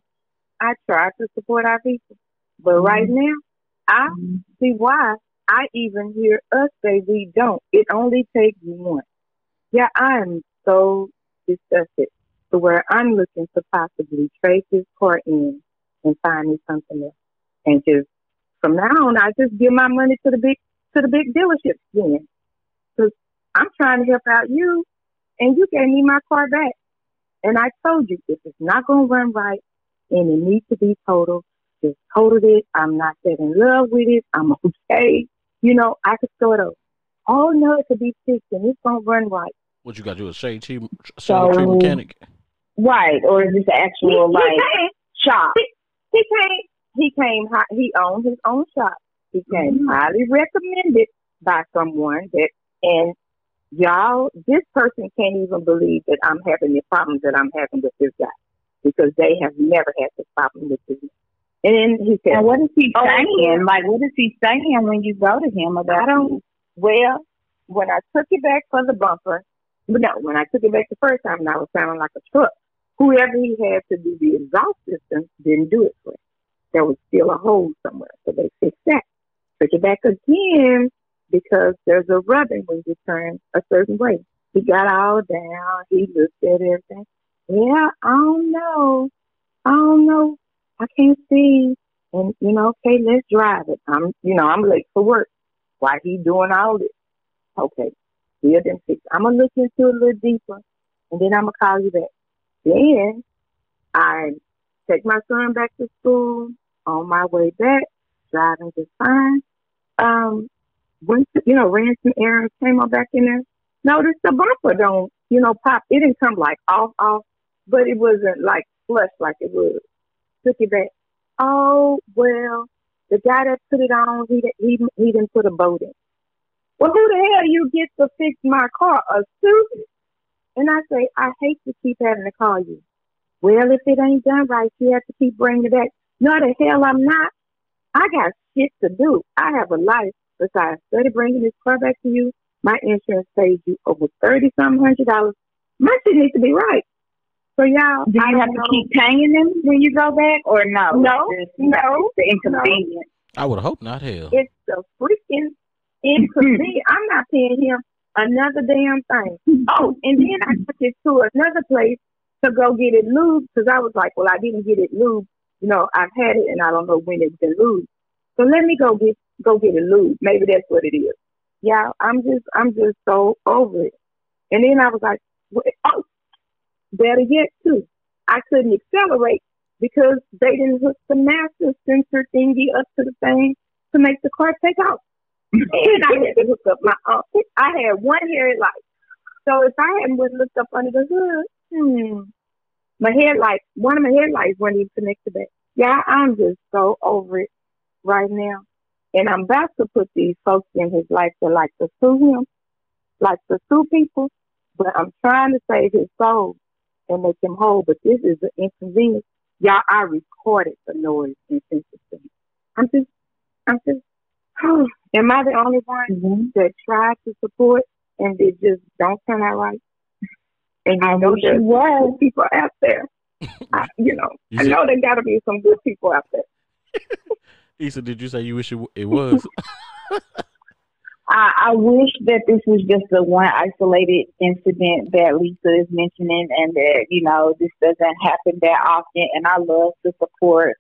I try to support our people, but mm-hmm. right now, I mm-hmm. see why. I even hear us say we don't. It only takes one. Yeah, I am so disgusted to where I'm looking to possibly trace this car in and find me something else and just from now on, I just give my money to the big to the big dealerships then, because I'm trying to help out you, and you gave me my car back, and I told you if it's not going to run right and it needs to be totaled, just totaled it. I'm not that in love with it. I'm okay. You know, I could start over. Oh no, it could be fixed and it's gonna run right. What you got to do a shade tree, shade tree mechanic? Right, or is this actual he, like he shop? He, he can't he came, he owned his own shop. He came mm-hmm. highly recommended by someone that, and y'all, this person can't even believe that I'm having the problems that I'm having with this guy because they have never had this problem with this. And then he said, and what is he oh, saying? Like, what is he saying when you go to him about? I don't. Well, when I took it back for the bumper, but no, when I took it back the first time, and I was sounding like a truck. Whoever he had to do the exhaust system didn't do it for him there was still a hole somewhere. So they fixed that. Took it back again because there's a rubbing when you turn a certain way. He got all down. He looked at everything. Yeah, I don't know. I don't know. I can't see. And, you know, okay, let's drive it. I'm, you know, I'm late for work. Why he doing all this? Okay, still didn't fix I'm going to look into it a little deeper and then I'm going to call you back. Then I take my son back to school on my way back, driving just fine. Um, went to, you know, ran some errands, came on back in there. Noticed the bumper don't, you know, pop. It didn't come like off, off, but it wasn't like flush like it was. Took it back. Oh, well, the guy that put it on, he, he, he didn't put a bolt in. Well, who the hell you get to fix my car? A student? And I say, I hate to keep having to call you. Well, if it ain't done right, you have to keep bringing it back. No, the hell I'm not. I got shit to do. I have a life besides study bringing this car back to you. My insurance pays you over thirty some hundred dollars. My shit needs to be right. So y'all, do you have to keep paying them when you go back, or no? No, no, the inconvenience. I would hope not. Hell, it's the freaking inconvenience. I'm not paying him another damn thing. Oh, and then I took it to another place to go get it lubed because I was like, well, I didn't get it lubed. You know, I've had it and I don't know when it's been lubed. So let me go get go get it lubed. Maybe that's what it is. Yeah, I'm just I'm just so over it. And then I was like, oh, better yet too, I couldn't accelerate because they didn't hook the master sensor thingy up to the thing to make the car take off. and I had to hook up my uh, I had one headlight. So if I hadn't been looked up under the hood, hmm, my headlight, one of my headlights wasn't even connected. Yeah, I'm just so over it right now. And I'm about to put these folks in his life that like to sue him, like to sue people, but I'm trying to save his soul and make him whole. But this is an inconvenience. Y'all, I recorded the noise and sentencing. I'm just, I'm just, oh, am I the only one mm-hmm. that tried to support and they just don't turn out right? And I know there's was. people out there. I, you know, you I know there got to be some good people out there. Issa, did you say you wish it, it was? I, I wish that this was just the one isolated incident that Lisa is mentioning, and that you know this doesn't happen that often. And I love to support.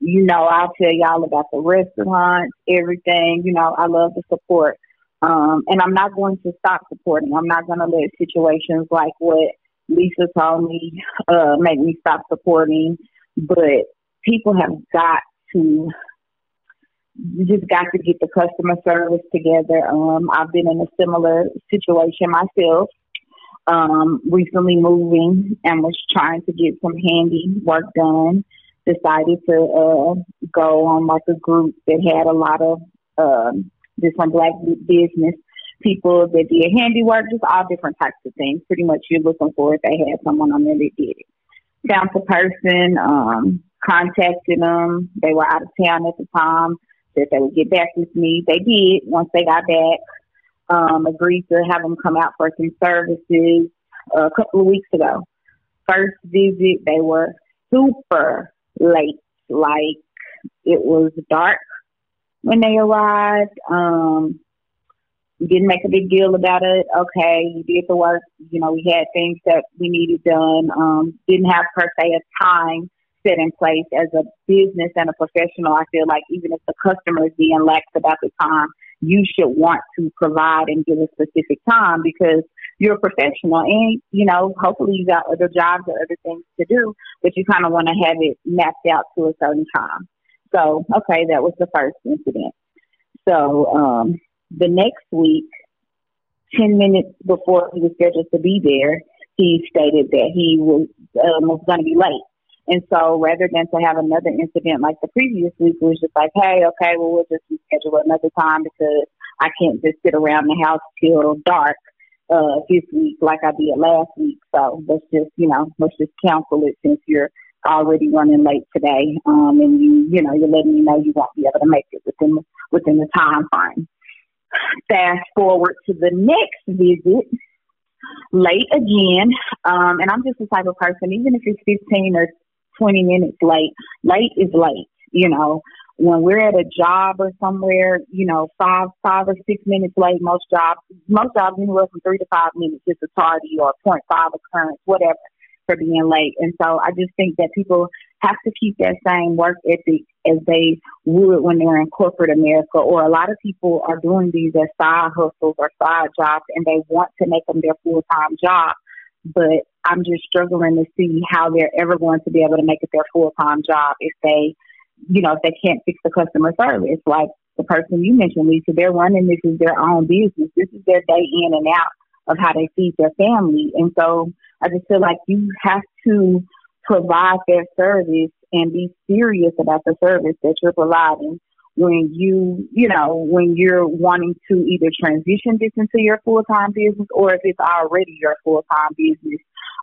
You know, I'll tell y'all about the restaurants, everything. You know, I love the support, um, and I'm not going to stop supporting. I'm not going to let situations like what Lisa told me uh, make me stop supporting. But people have got to you just got to get the customer service together. Um, I've been in a similar situation myself. Um, recently moving and was trying to get some handy work done. Decided to uh, go on like a group that had a lot of um, different black business people that did handiwork, just all different types of things. Pretty much you're looking for if they had someone on there that did it. Found the person, um, contacted them. They were out of town at the time said they would get back with me. They did once they got back. Um, agreed to have them come out for some services a couple of weeks ago. First visit, they were super late. Like it was dark when they arrived. Um, didn't make a big deal about it. Okay, you did the work. You know, we had things that we needed done. Um, didn't have per se a time set in place as a business and a professional, I feel like even if the customer is being lax about the time, you should want to provide and give a specific time because you're a professional and, you know, hopefully you got other jobs or other things to do, but you kind of want to have it mapped out to a certain time. So, okay, that was the first incident. So, um, the next week, 10 minutes before he was scheduled to be there, he stated that he was, um, was going to be late. And so rather than to have another incident like the previous week, it was just like, hey, okay, well, we'll just reschedule another time because I can't just sit around the house till dark uh, this week like I did last week. So let's just, you know, let's just cancel it since you're already running late today. Um, and you, you know, you're letting me know you won't be able to make it within within the time frame. Fast forward to the next visit late again. Um, and I'm just the type of person, even if it's 15 or 20 minutes late. Late is late, you know. When we're at a job or somewhere, you know, five, five or six minutes late, most jobs, most jobs anywhere from three to five minutes is a tardy or 0.5 occurrence, whatever, for being late. And so I just think that people have to keep that same work ethic as they would when they're in corporate America. Or a lot of people are doing these as side hustles or side jobs, and they want to make them their full time job but I'm just struggling to see how they're ever going to be able to make it their full time job if they, you know, if they can't fix the customer service. Like the person you mentioned, Lisa, they're running this is their own business. This is their day in and out of how they feed their family. And so I just feel like you have to provide their service and be serious about the service that you're providing when you, you know, when you're wanting to either transition this into your full time business or if it's already your full time business.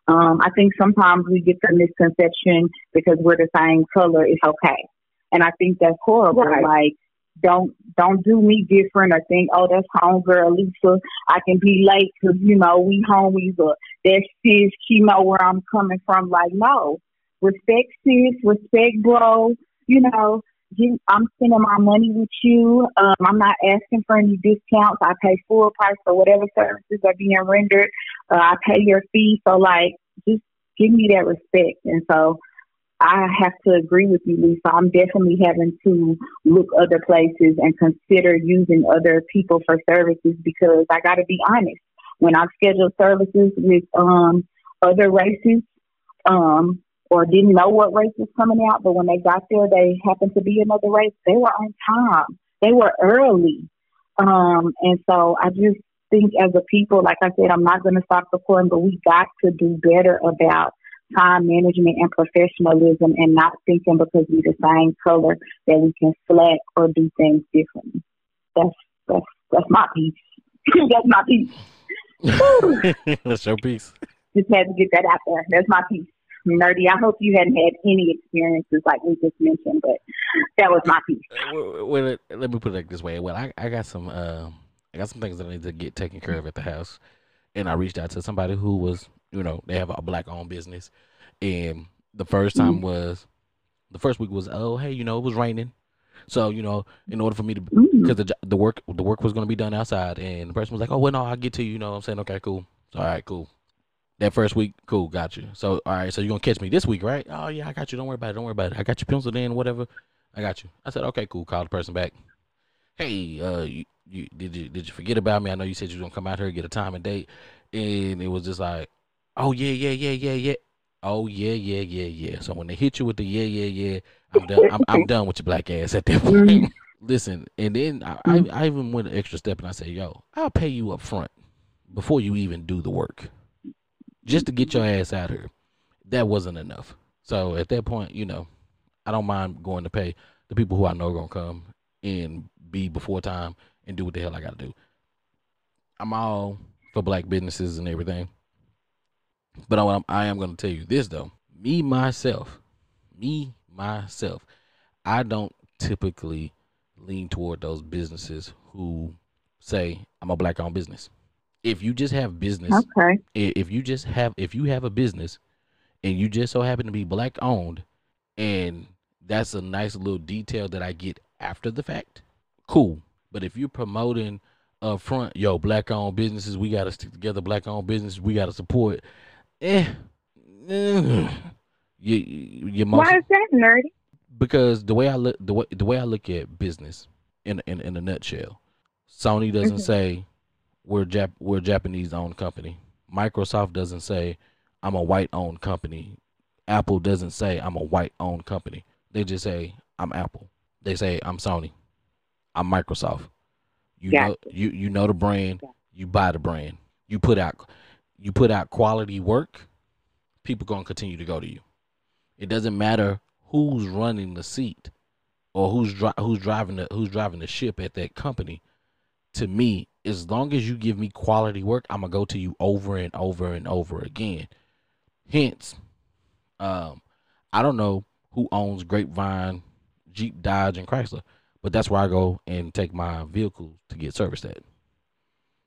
Um, I think sometimes we get the misconception because we're the same color, it's okay. And I think that's horrible. Right. Like, don't don't do me different or think, oh, that's home homegirl Lisa. I can be late because you know we homies or that sis, she know where I'm coming from. Like, no, respect sis, respect bro. You know, you, I'm spending my money with you. Um, I'm not asking for any discounts. I pay full price for whatever services are being rendered. Uh, I pay your fee. So like, just give me that respect. And so I have to agree with you, Lisa. I'm definitely having to look other places and consider using other people for services because I got to be honest. When I've scheduled services with um, other races, um, or didn't know what race was coming out, but when they got there, they happened to be another race. They were on time. They were early. Um, and so I just think as a people, like I said, I'm not going to stop supporting, but we got to do better about time management and professionalism and not thinking because we're the same color that we can slack or do things differently. That's that's that's my piece. that's my piece. that's your piece. Just had to get that out there. That's my piece nerdy. I hope you hadn't had any experiences like we just mentioned, but that was my piece. Well, well, let me put it this way. Well, I, I got some uh, I got some things that I need to get taken care of at the house, and I reached out to somebody who was, you know, they have a black owned business, and the first time mm-hmm. was, the first week was, oh hey, you know, it was raining. So you know, in order for me to, because mm. the the work the work was going to be done outside, and the person was like, "Oh well, no, I'll get to you." You know, I'm saying, "Okay, cool." So, all right, cool. That first week, cool, got you. So all right, so you're gonna catch me this week, right? Oh yeah, I got you. Don't worry about it. Don't worry about it. I got you penciled in, whatever. I got you. I said, okay, cool. Call the person back. Hey, uh, you, you did you did you forget about me? I know you said you was gonna come out here and get a time and date, and it was just like, oh yeah, yeah, yeah, yeah, yeah. Oh yeah, yeah, yeah, yeah. So when they hit you with the yeah, yeah, yeah, I'm done. I'm, I'm done with your black ass at that point. Mm-hmm. Listen, and then I, I, I even went an extra step and I said, yo, I'll pay you up front before you even do the work just to get your ass out here. That wasn't enough. So at that point, you know, I don't mind going to pay the people who I know are gonna come and be before time and do what the hell I gotta do. I'm all for black businesses and everything. But I, I am gonna tell you this though. Me myself, me myself, I don't typically lean toward those businesses who say I'm a black owned business if you just have business, okay. If you just have, if you have a business, and you just so happen to be black owned, and that's a nice little detail that I get after the fact, cool. But if you're promoting up front, yo, black owned businesses, we gotta stick together. Black owned businesses, we gotta support. Eh, eh you, you most, Why is that nerdy? Because the way I look, the way the way I look at business in in in a nutshell, Sony doesn't mm-hmm. say we're Jap- we're a Japanese owned company. Microsoft doesn't say I'm a white owned company. Apple doesn't say I'm a white owned company. They just say I'm Apple. They say I'm Sony. I'm Microsoft. You know you you know the brand, you buy the brand. You put out you put out quality work, people going to continue to go to you. It doesn't matter who's running the seat or who's dri- who's driving the who's driving the ship at that company. To me, as long as you give me quality work, I'm gonna go to you over and over and over again. Hence, um, I don't know who owns Grapevine, Jeep, Dodge, and Chrysler, but that's where I go and take my vehicles to get serviced at.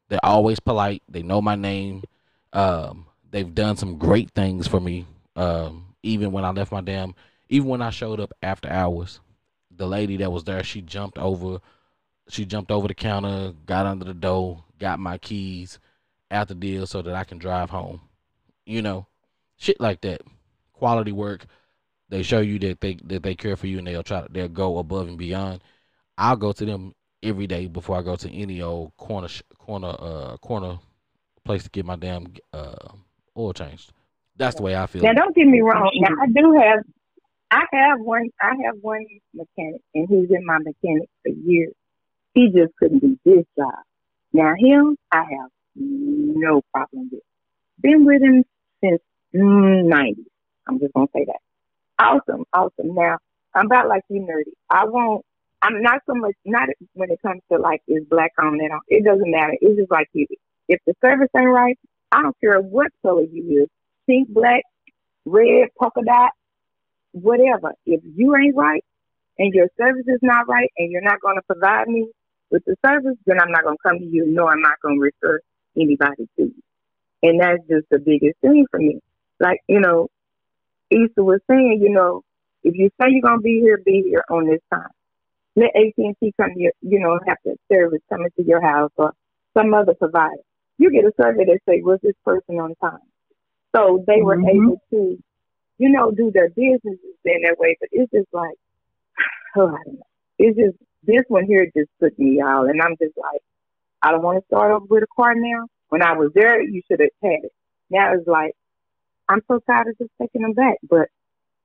They're always polite. They know my name. Um, they've done some great things for me. Um, even when I left my damn, even when I showed up after hours, the lady that was there, she jumped over she jumped over the counter, got under the door, got my keys out the deal so that I can drive home. You know, shit like that. Quality work. They show you that they that they care for you and they'll try to they'll go above and beyond. I'll go to them every day before I go to any old corner corner uh corner place to get my damn uh oil changed. That's the way I feel. Now don't get me wrong. Now I do have I have one I have one mechanic and he's been my mechanic for years. He just couldn't do this job. Now him, I have no problem with. Been with him since mm, 90s. I'm just gonna say that. Awesome, awesome. Now I'm about like you, nerdy. I won't. I'm not so much not when it comes to like is black on that. It doesn't matter. It's just like you. If the service ain't right, I don't care what color you is, pink, black, red, polka dot, whatever. If you ain't right and your service is not right and you're not going to provide me with the service, then I'm not going to come to you, nor am I going to refer anybody to you. And that's just the biggest thing for me. Like, you know, Issa was saying, you know, if you say you're gonna be here, be here on this time. Let AT and T come here, you know, have the service coming to your house or some other provider. You get a survey that say, was this person on time? So they were Mhm. able to, you know, do their businesses in that way. But it's just like, oh, I don't know. It's just this one here just took me out, and I'm just like, I don't want to start over with a car now. When I was there, you should have had it. Now it's like, I'm so tired of just taking them back. But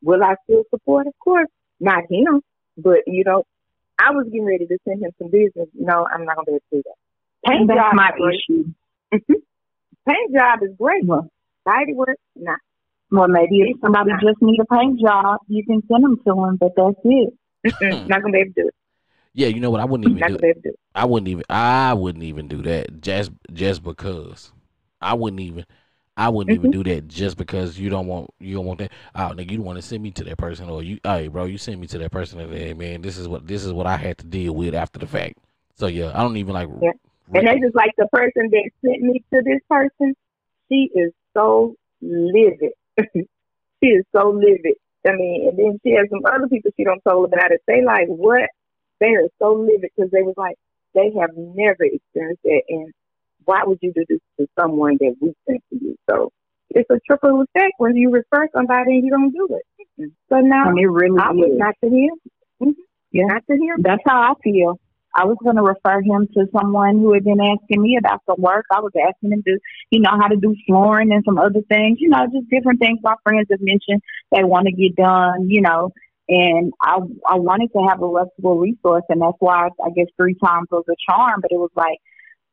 will I still support? Of course, not him. But you know, I was getting ready to send him some business. No, I'm not gonna be able to do that. Paint That's job my is great. issue. Mm-hmm. Paint job is great. Well, Body work, nah. well, maybe if somebody just need a paint job, you can send them to them, but that's it. Hmm. Not gonna be able to do it. Yeah, you know what? I wouldn't even do gonna be able to do it. I wouldn't even I wouldn't even do that just just because. I wouldn't even I wouldn't even Mm-hmm. do that just because you don't want you don't want that. Oh, nigga, you don't want to send me to that person, or you, hey, bro, you send me to that person, and hey, man, this is what this is what I had to deal with after the fact. So yeah, I don't even like. Yeah. And they just like the person that sent me to this person. She is so livid. she is so livid. I mean, and then she has some other people she don't told about it. They like what? They are so livid because they was like they have never experienced that, and why would you do this to someone that we sent to you? So it's a triple effect when you refer somebody and you don't do it. Mm-mm. So now And it really I was not to him. Mhm. Yeah. Not to him. That's how I feel. I was going to refer him to someone who had been asking me about some work. I was asking him to, you know, how to do flooring and some other things, you know, just different things my friends have mentioned they want to get done, you know. And I I wanted to have a reputable resource, and that's why I guess three times was a charm. But it was like,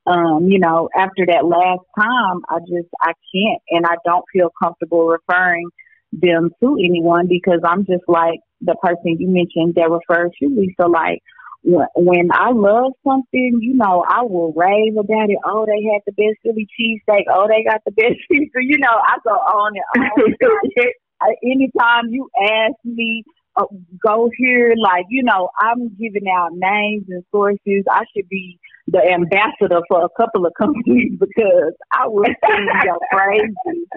um, you know, after that last time, I just I can't, and I don't feel comfortable referring them to anyone because I'm just like the person you mentioned that refers to So like when, when I love something, you know, I will rave about it. Oh, they had the best Philly cheesesteak. Oh, they got the best pizza. You know, I go on and on. I, anytime you ask me, uh, go here, like, you know, I'm giving out names and sources. I should be the ambassador for a couple of companies because I will sing your praises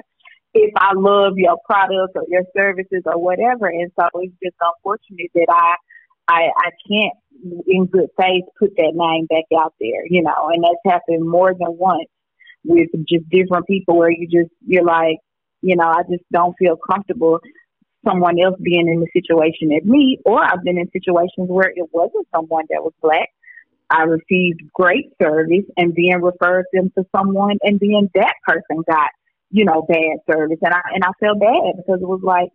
if I love your products or your services or whatever. And so it's just unfortunate that I, I, I can't in good faith put that name back out there, you know, and that's happened more than once with just different people where you just, you're like, you know, I just don't feel comfortable someone else being in the situation as me, or I've been in situations where it wasn't someone that was black. I received great service and then referred them to someone and then that person got, you know, bad service. And I and I felt bad because it was like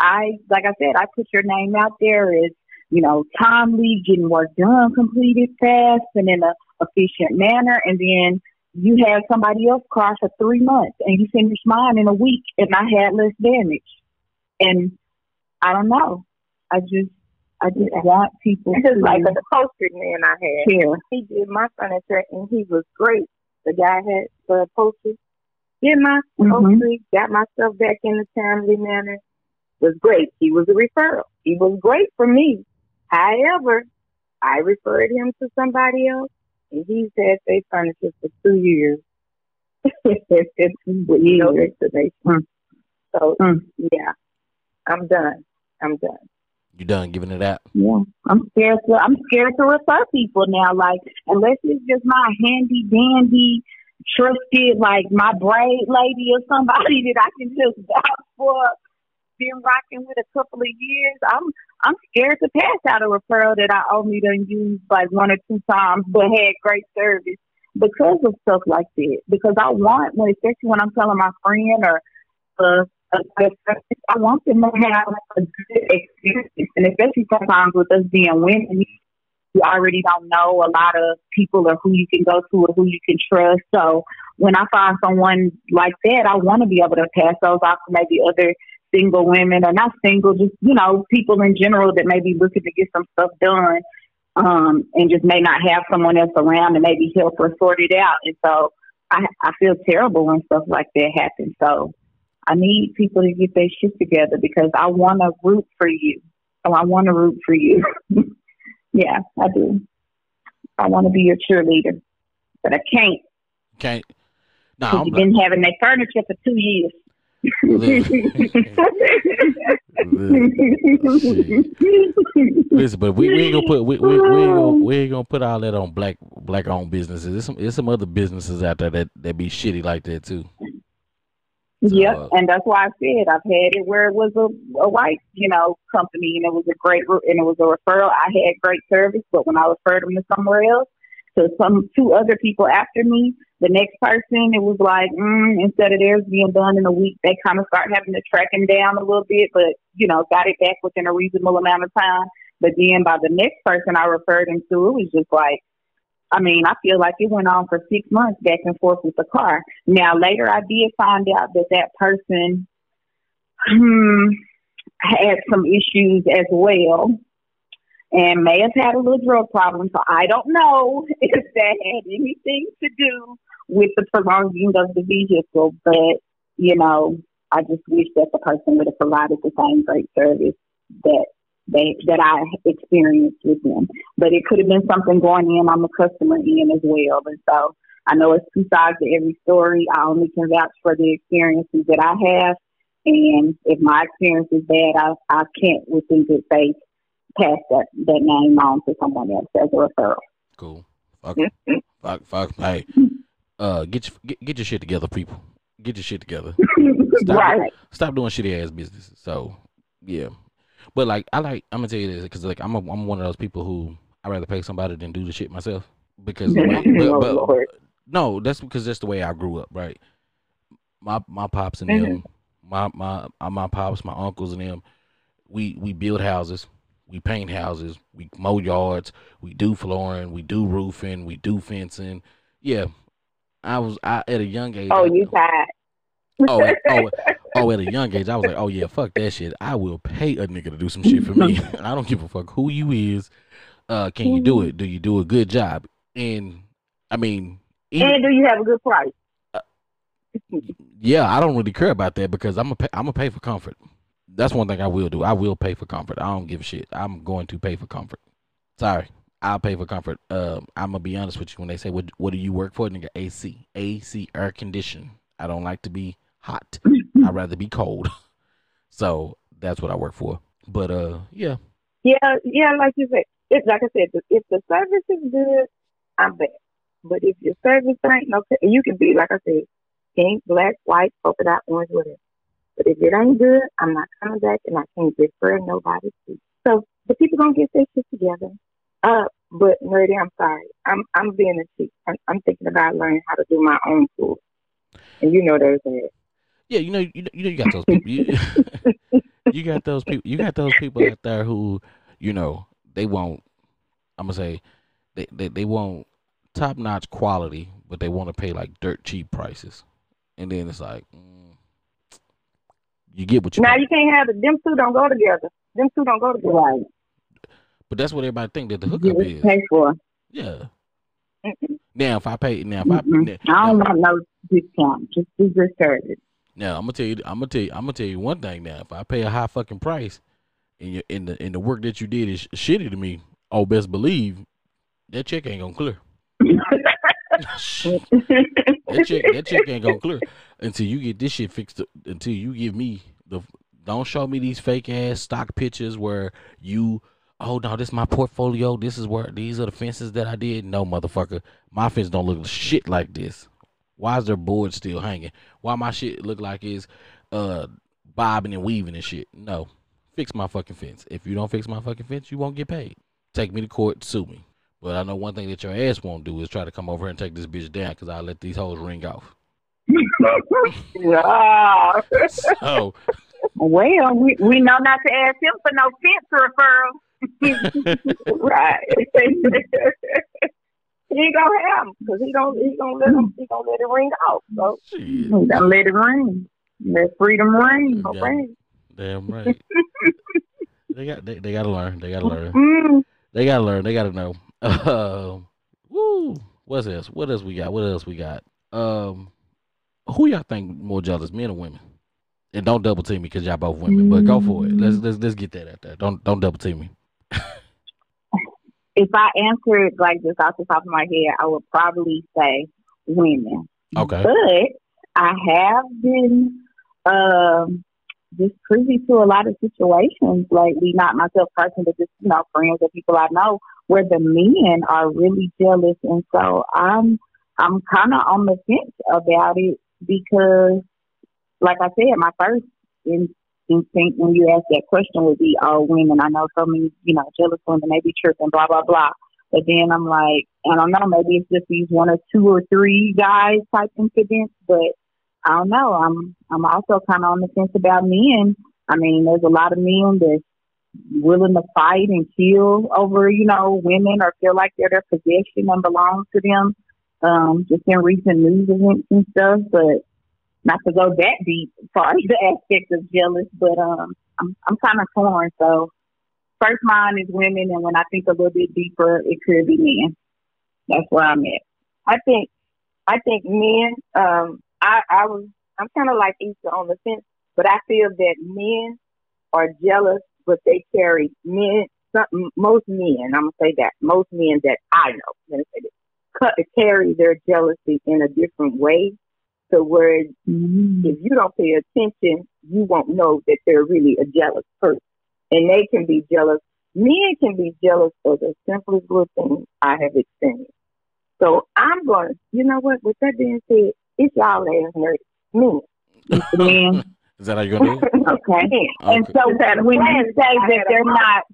I like I said, I put your name out there as, you know, timely, getting work done, completed fast and in a efficient manner and then you had somebody else cry for three months and you finished mine in a week and I had less damage. And I don't know. I just I just want people It's to like the upholstery man I had. care. He did my furniture and he was great. The guy had the upholstery. Did my Mhm. upholstery, got myself back in the timely manner. Was great. He was a referral. He was great for me. However, I referred him to somebody else and he's had their furniture for two years. With no explanation. Mm. So Mm. yeah, I'm done. I'm done. You done giving it out? Yeah, I'm scared to. I'm scared to refer people now. Like unless it's just my handy dandy, trusted, like my braid lady or somebody that I can just vouch for. Been rocking with a couple of years. I'm I'm scared to pass out a referral that I only done used like one or two times, but had great service because of stuff like that. Because I want when, especially when I'm telling my friend or uh, I want them to have a good experience, and especially sometimes with us being women, you already don't know a lot of people or who you can go to or who you can trust. So when I find someone like that, I want to be able to pass those off to maybe other single women or not single, just you know people in general that may be looking to get some stuff done, um, and just may not have someone else around to maybe help or sort it out. And so I I feel terrible when stuff like that happens. So. I need people to get their shit together because I want to root for you. So I want to root for you. yeah, I do. I want to be your cheerleader, but I can't. Can't. No, I'm you've been having that furniture for two years. listen, but we, we ain't gonna put we, we, we ain't gonna we ain't gonna put all that on black black owned businesses. There's some there's some other businesses out there that that be shitty like that too. Yep, uh, and that's why I said I've had it where it was a, a white, you know, company and it was a great re- and it was a referral. I had great service, but when I referred them to somewhere else, to some two other people after me, the next person it was like mm, instead of theirs being done in a week, they kind of start having to track him down a little bit, but you know, got it back within a reasonable amount of time. But then by the next person I referred them to, it was just like I mean, I feel like it went on for six months back and forth with the car. Now, later I did find out that that person hmm, had some issues as well and may have had a little drug problem. So I don't know if that had anything to do with the prolonging of the vehicle, but, you know, I just wish that the person would have provided the same great service that they that I experienced with them. But it could have been something going in on the customer end as well. And so I know it's two sides to every story. I only can vouch for the experiences that I have. And if my experience is bad, I, I can't within good faith pass that, that name on to someone else as a referral. Cool. Fuck, fuck, fuck. Hey, uh, get your get, get your shit together, people. Get your shit together. Stop, right. stop doing shitty ass business. So, yeah. But like, I like. I'm gonna tell you this because like, I'm a, I'm one of those people who I would rather pay somebody than do the shit myself because. but- no, that's because that's the way I grew up, right? My my pops and Mhm. them, my my uh, my pops, my uncles and them, we we build houses, we paint houses, we mow yards, we do flooring, we do roofing, we do fencing. Yeah, I was I at a young age. Oh, I- you tired. oh, oh, oh, at a young age, I was like, oh yeah, fuck that shit. I will pay a nigga to do some shit for me. I don't give a fuck who you is. Uh, can you do it? Do you do a good job? And I mean, even- and do you have a good price? yeah, I don't really care about that because I'm pay, I'm gonna pay for comfort. That's one thing I will do. I will pay for comfort. I don't give a shit. I'm going to pay for comfort. Sorry, I'll pay for comfort. Um, I'm gonna be honest with you. When they say what what do you work for, nigga, AC, AC, air condition. I don't like to be hot. I'd rather be cold. So that's what I work for. But uh, yeah, Yeah, yeah, like you said, it's like I said, if the service is good, I'm back. But if your service ain't okay, you can be like I said, pink, black, white, polka dot, orange, whatever. But if it ain't good, I'm not coming back, and I can't refer nobody to. So the people gonna get their shit together. Uh, but nerdy, I'm sorry, I'm I'm being a chick. I'm, I'm thinking about learning how to do my own tools, and you know there's that. Yeah, you know, you know, you know, you got those people. You, you got those people. You got those people out there who, you know, they won't. I'm gonna say, they they, they want top notch quality, but they want to pay like dirt cheap prices, and then it's like, mm, you get what you. Now pay. you can't have it. them two don't go together. Them two don't go together. Right. But that's what everybody think that the Get hookup what you is. pay for. Yeah. Mm-mm. Now if I pay, now if I Mm-mm. now, I don't now, want no discount. Just do good service. Now I'm gonna tell you, I'm gonna tell you, I'm gonna tell you one thing. Now if I pay a high fucking price, and you and the and the work that you did is shitty to me, oh best believe that check ain't gonna clear. that check that check ain't gonna clear until you get this shit fixed. up- Until you give me the don't show me these fake ass stock pictures where you oh no this is my portfolio. This is where these are the fences that I did. No motherfucker, my fence don't look shit like this. Why is their board still hanging? Why my shit look like it's uh bobbing and weaving and shit? No, fix my fucking fence. If you don't fix my fucking fence, you won't get paid. Take me to court, sue me. But I know one thing that your ass won't do is try to come over here and take this bitch down because I'll let these hoes ring off. yeah. So, Well, we, we know not to ask him for no fence referral. right. He gonna have him because he don't he gonna let him he gonna let it ring out. So shit, We gotta let it ring. Let freedom ring. damn right. they got they, they gotta learn. They gotta learn. Mm. They gotta learn. They gotta know. Um, woo. What's else? What else we got? What else we got? Um, who y'all think more jealous, men or women? And don't double team me because y'all both women. But go for it. Let's let's let's get that out there. Don't don't double team me. If I answered like just off the top of my head, I would probably say women. Okay. But I have been um, just privy to a lot of situations lately, not myself personally, but just, you know, friends or people I know where the men are really jealous. And so I'm, I'm kind of on the fence about it because, like I said, my first in, instinct when you ask that question would be, oh, women. I know so many, you know, jealous women, they be tripping, blah, blah, blah. But then I'm like, I don't know, maybe it's just these one or two or three guys type incidents, but I don't know. I'm I'm also kind of on the fence about men. I mean, there's a lot of men that's willing to fight and kill over, you know, women or feel like they're their possession and belong to them. Um, just in recent news events and stuff, but not to go that deep as far as the aspect of jealous, but um, I'm I'm kind of torn. So first mind is women, and when I think a little bit deeper, it could be men. That's where I'm at. I think I think men um I, I was, I'm kind of like Easter on the fence, but I feel that men are jealous, but they carry men, some, most men, I'm to say that, most men that I know, I'm to say this, carry their jealousy in a different way. So where mm-hmm. if you don't pay attention, you won't know that they're really a jealous person. And they can be jealous. Men can be jealous of the simplest little things I have experienced. So I'm going to, you know what, with that being said, it's y'all ass nerds. Me. Men. Is that how you're gonna do it? okay. okay. And so that when you say that they're not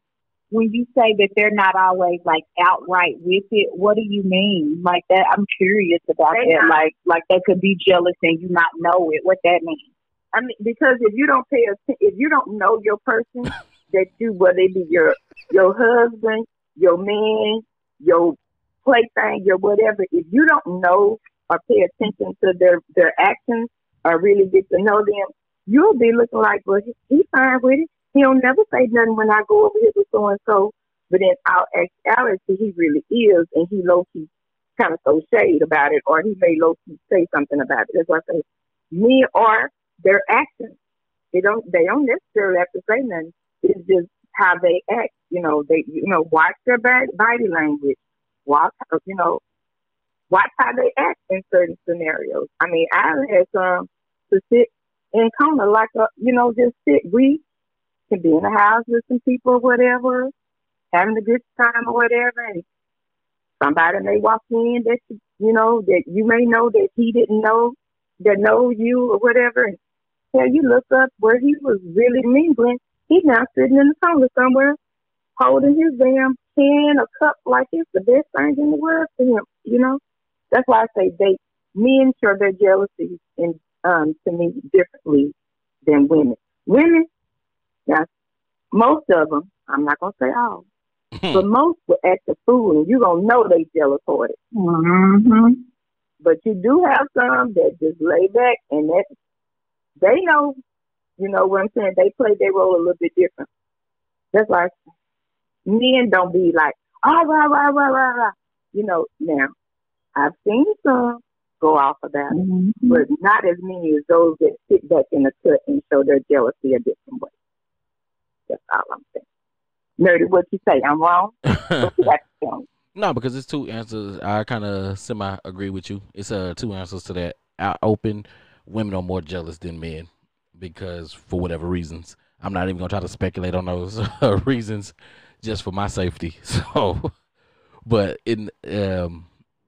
when you say that they're not always like outright with it, what do you mean? Like that I'm curious about they that. Not. Like like they could be jealous and you not know it. What that means? I mean because if you don't pay attention if you don't know your person that you whether it be your your husband, your man, your plaything, your whatever, if you don't know or pay attention to their their actions or really get to know them, you'll be looking like, well, he, he's fine with it. He'll never say nothing when I go over here with so and so. But in our actuality, he really is, and he low key kind of throw shade about it, or he may low key say something about it. That's why I say me or their actions. They don't they don't necessarily have to say nothing. It's just how they act. You know, they you know watch their body language. Watch you know watch how they act in certain scenarios. I mean, I had some to sit in corner like a, you know, just sit. We can be in the house with some people or whatever, having a good time or whatever, and somebody may walk in that you know that you may know that he didn't know that know you or whatever. And yeah, you look up where he was really mingling. He's now sitting in the corner somewhere, holding his damn can or cup like it's the best thing in the world for him. You know, that's why I say they men show their jealousy in um, to me differently than women. Women, now most of them, I'm not gonna say all, but most will act a fool, and you gonna know they jealous for it. Mm-hmm. But you do have some that just lay back, and that they know, you know what I'm saying. They play their role a little bit different. That's why men don't be like, ah, rah, rah, rah, rah, rah. You know, now I've seen some go off of that, mm-hmm. but not as many as those that sit back in the cut and show their jealousy a different way. That's all I'm saying. Nerdy, what you say? I'm wrong. no, because it's two answers. I kind of semi agree with you. It's uh two answers to that. Out open, women are more jealous than men because for whatever reasons. I'm not even gonna try to speculate on those reasons, just for my safety. So, but in um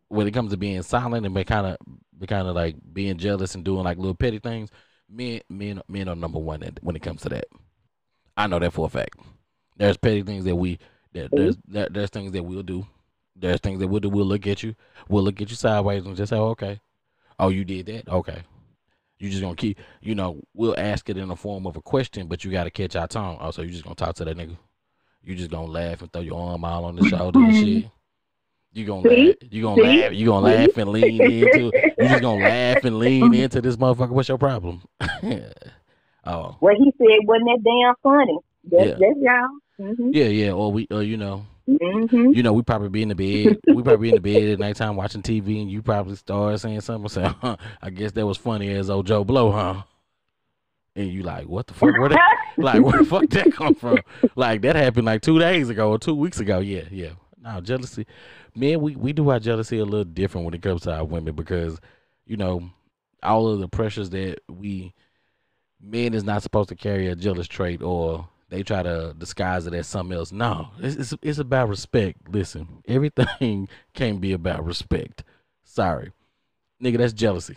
when it comes to being silent and kind of be kind of like being jealous and doing like little petty things, men men men are number one when it comes to that. I know that for a fact. There's petty things that we that there's there, there's things that we'll do. There's things that we'll do. We'll look at you. We'll look at you sideways and just say, oh, "Okay, oh, you did that. Okay." You just gonna keep, you know, we'll ask it in the form of a question, but you gotta catch our tongue. Oh, so you just gonna talk to that nigga? You just gonna laugh and throw your arm out on the shoulder and shit? You gonna laugh, you gonna laugh, you gonna laugh and lean into. You just gonna laugh and lean into this motherfucker. What's your problem? oh. What he said wasn't that damn funny. That's, yeah. that's y'all. Mm-hmm. Yeah, yeah. Or we, uh, you know, mm-hmm. you know, we probably be in the bed. we probably be in the bed at nighttime watching TV, and you probably start saying something. Say, huh, I guess that was funny as old Joe Blow, huh? And you like, what the fuck? Where that, like, where the fuck that come from? Like that happened like two days ago or two weeks ago. Yeah, yeah. Now jealousy man. we, we do our jealousy a little different when it comes to our women because you know, all of the pressures that we men is not supposed to carry a jealous trait or they try to disguise it as something else. No, it's, it's, it's about respect. Listen, everything can't be about respect. Sorry, nigga, that's jealousy.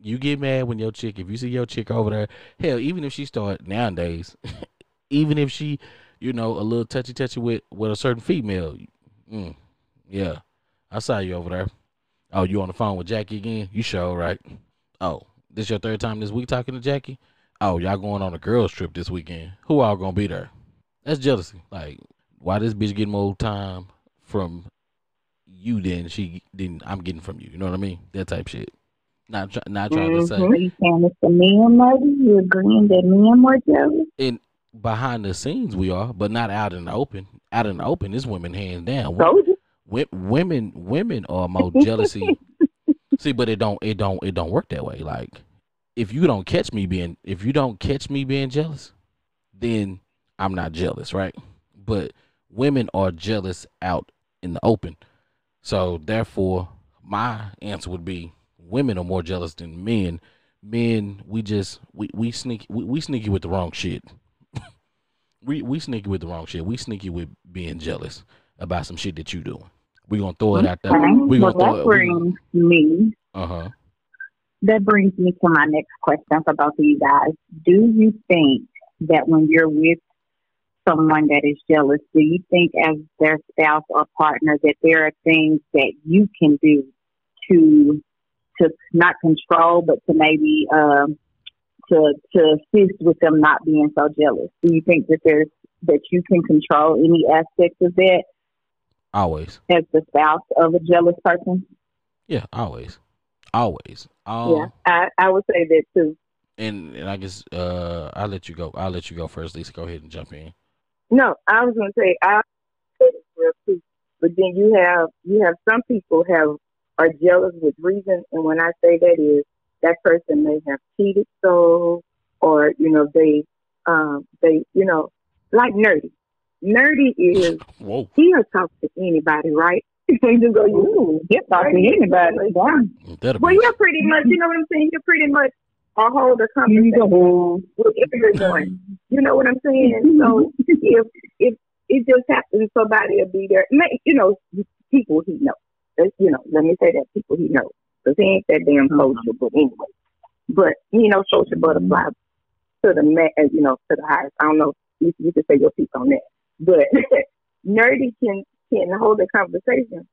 You get mad when your chick, if you see your chick over there, hell, even if she start nowadays, even if she, you know, a little touchy touchy with with a certain female, mm, yeah, I saw you over there. Oh, you on the phone with Jackie again? You sure right? Oh, this your third time this week talking to Jackie? Oh, y'all going on a girls trip this weekend? Who all gonna be there? That's jealousy. Like, why this bitch getting more time from you than she than I'm getting from you? You know what I mean? That type shit. Not try, not trying to say. Mm-hmm. Are you saying it's the men, maybe? You agreeing that men more jealous? in behind the scenes we are, but not out in the open. Out in the open, it's women hands down. Told you. Women women are more jealousy. See, but it don't it don't it don't work that way. Like if you don't catch me being if you don't catch me being jealous, then I'm not jealous, right? But women are jealous out in the open. So therefore, my answer would be women are more jealous than men. Men, we just we we sneak we, we sneaky with the wrong shit. we we sneaky with the wrong shit. We sneaky with being jealous about some shit that you doing. We gonna throw it out there. Okay. We gonna throw that it. We, brings me uh huh. That brings me to my next question for both of you guys. Do you think that when you're with someone that is jealous, do you think as their spouse or partner that there are things that you can do to to not control but to maybe um to to assist with them not being so jealous? Do you think that there's that you can control any aspects of that Always. as the spouse of a jealous person? Yeah. Always. Always. Um, yeah, I, I would say that too. And and I guess uh I'll let you go. I'll let you go first, Lisa. Go ahead and jump in. No, I was going to say I say this real quick, but then you have you have some people have are jealous with reason, and when I say that is that person may have cheated so, or you know they um they you know like nerdy. Nerdy is Whoa. he'll talk to anybody, right? you just go, you get talk to anybody. Yeah. Well, be you're pretty much, you know what I'm saying? You're pretty much a hold a You conversation go. with everyone. You know what I'm saying? So if if it just happens, somebody will be there. May- You know, people he knows. Uh, You know, let me say that people he knows because he ain't that damn sociable anyway. But you know, social butterfly to the ma- uh, you know to the highest. I don't know. You, you can say your piece on that, but nerdy can can hold a conversation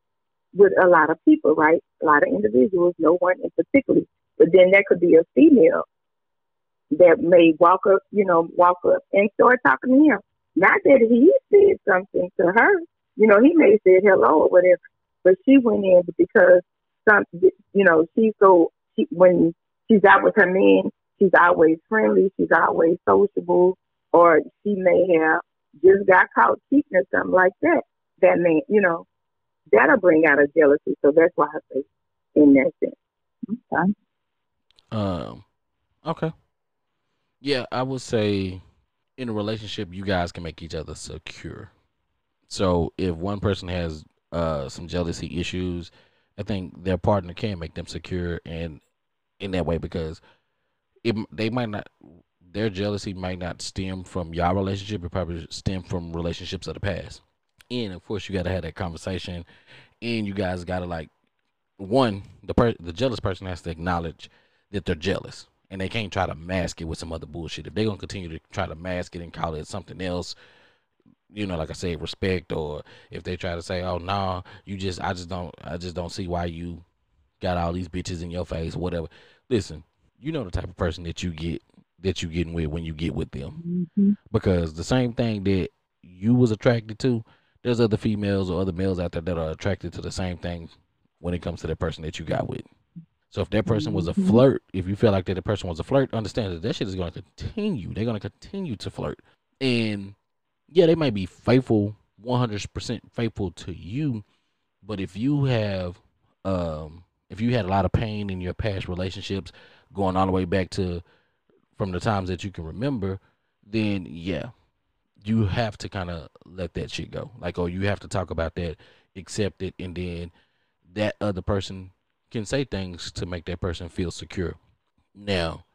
with a lot of people, right? A lot of individuals, no one in particular. But then that could be a female that may walk up, you know, walk up and start talking to him. Not that he said something to her, you know, he may say hello or whatever, but she went in because some, you know, she's so she when she's out with her men, she's always friendly, she's always sociable, or she may have just got caught cheating or something like that. That may, you know, that'll bring out a jealousy. So that's why I say in that sense. Okay. Um, okay. Yeah, I would say in a relationship, you guys can make each other secure. So if one person has uh some jealousy issues, I think their partner can make them secure and in that way because it they might not their jealousy might not stem from your relationship. It probably stem from relationships of the past. And of course, you got to have that conversation, and you guys got to like one the per- the jealous person has to acknowledge that they're jealous and they can't try to mask it with some other bullshit. If they're gonna continue to try to mask it and call it something else, you know, like I said, respect, or if they try to say, "Oh no, you just, I just don't, I just don't see why you got all these bitches in your face, whatever." Listen, you know the type of person that you get, that you getting with when you get with them, Mhm. because the same thing that you was attracted to, there's other females or other males out there that are attracted to the same thing when it comes to that person that you got with. So if that person was a Mhm. flirt, if you feel like that the person was a flirt, understand that that shit is going to continue. They're going to continue to flirt, and yeah, they might be faithful, one hundred percent faithful to you, but if you have, um, if you had a lot of pain in your past relationships, going all the way back to from the times that you can remember, then yeah, you have to kind of let that shit go. Like, oh, you have to talk about that, accept it, and then that other person can say things to make that person feel secure. Now,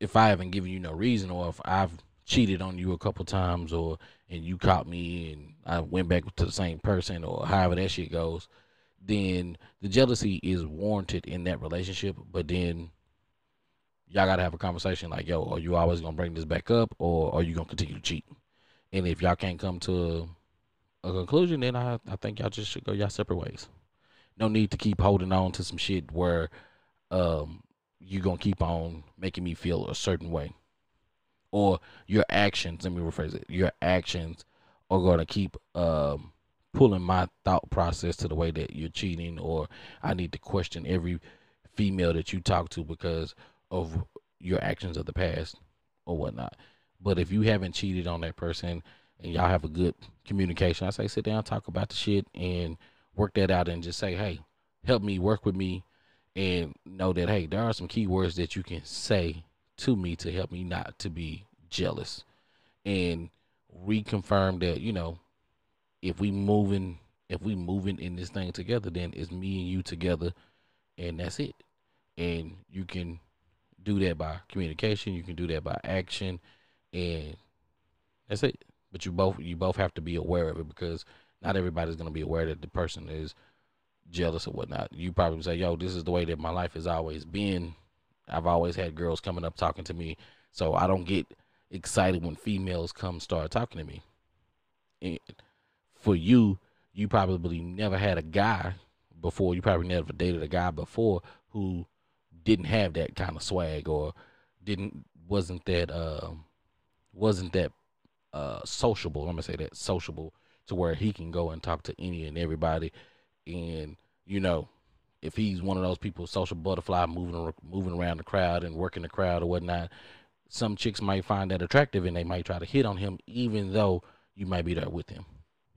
if I haven't given you no reason, or if I've cheated on you a couple times, or and you caught me and I went back to the same person, or however that shit goes, then the jealousy is warranted in that relationship. But then y'all gotta have a conversation like, yo, are you always gonna bring this back up, or are you gonna continue to cheat? And if y'all can't come to a, conclusion, then I, I think y'all just should go y'all separate ways. No need to keep holding on to some shit where um you gonna keep on making me feel a certain way. Or your actions, let me rephrase it, your actions are gonna keep um pulling my thought process to the way that you're cheating or I need to question every female that you talk to because of your actions of the past or whatnot. But if you haven't cheated on that person and y'all have a good communication, I say sit down, talk about the shit and work that out and just say, hey, help me, work with me, and know that hey, there are some keywords that you can say to me to help me not to be jealous. And reconfirm that, you know, if we moving if we moving in this thing together, then it's me and you together and that's it. And you can do that by communication, you can do that by action, and that's it. But you both you both have to be aware of it because not everybody's gonna be aware that the person is jealous or whatnot. You probably say, "Yo, this is the way that my life has always been. I've always had girls coming up talking to me, so I don't get excited when females come start talking to me." And for you, you probably never had a guy before. You probably never dated a guy before who didn't have that kind of swag or didn't wasn't that uh, wasn't that uh, sociable. I'm gonna say that sociable to where he can go and talk to any and everybody, and you know, if he's one of those people, social butterfly, moving moving around the crowd and working the crowd or whatnot, some chicks might find that attractive and they might try to hit on him, even though you might be there with him.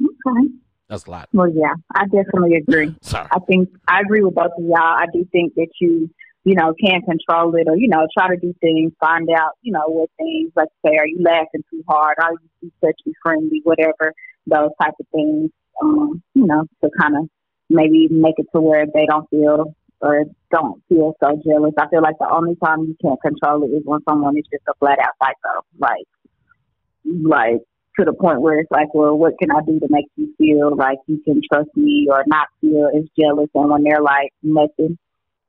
Okay. That's a lot. Well, yeah, I definitely agree. Sorry. I think I agree with both of y'all. I do think that you, you know, can't control it or, you know, try to do things, find out, you know, what things, like say, are you laughing too hard? Are you too touchy friendly? Whatever, those type of things, um, you know, to kind of maybe make it to where they don't feel or don't feel so jealous. I feel like the only time you can't control it is when someone is just a flat out psycho. Like, like to the point where it's like, well, what can I do to make you feel like you can trust me or not feel as jealous? And when they're like, nothing,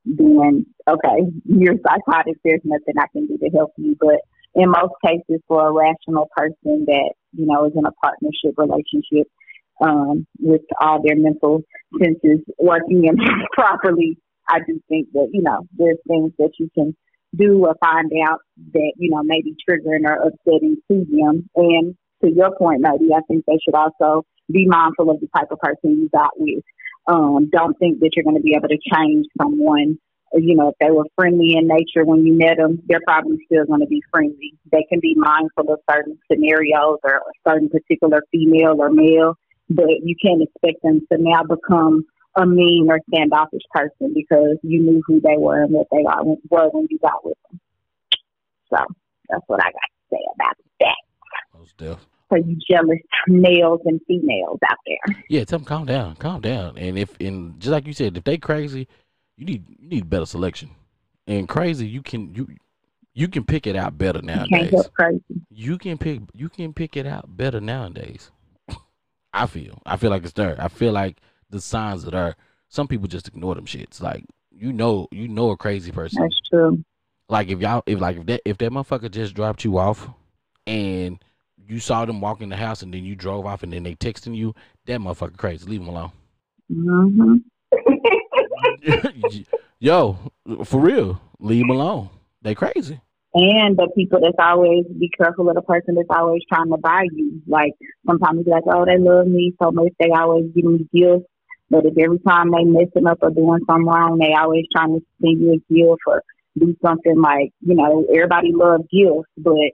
then okay, you're psychotic. There's nothing I can do to help you. But in most cases, for a rational person that you know is in a partnership relationship um, with all their mental senses working and properly, I do think that you know there's things that you can do or find out that you know may be triggering or upsetting to them. And to your point, maybe I think they should also be mindful of the type of person you got with. Um, don't think that you're going to be able to change someone. You know, if they were friendly in nature when you met them, they're probably still going to be friendly. They can be mindful of certain scenarios or a certain particular female or male, but you can't expect them to now become a mean or standoffish person because you knew who they were and what they are, were when you got with them. So that's what I got to say about that. Most. For you jealous males and females out there. Yeah, tell them calm down, calm down. And if and just like you said, if they crazy, you need you need better selection. And crazy, you can you you can pick it out better nowadays. crazy. You can pick you can pick it out better nowadays. I feel. I feel like it's there. I feel like the signs that are. Some people just ignore them shits. Like you know you know a crazy person. That's true. like if y'all if like if that if that motherfucker just dropped you off and you saw them walk in the house and then you drove off and then they texting you, that motherfucker crazy. Leave them alone. hmm Yo, for real, leave him alone. They crazy. and the people that's always be careful of the person that's always trying to buy you. Like sometimes you be like, oh, they love me so much, they always give me gifts. But if every time they messing up or doing something wrong, they always trying to send you a gift or do something like, you know, everybody loves gifts, but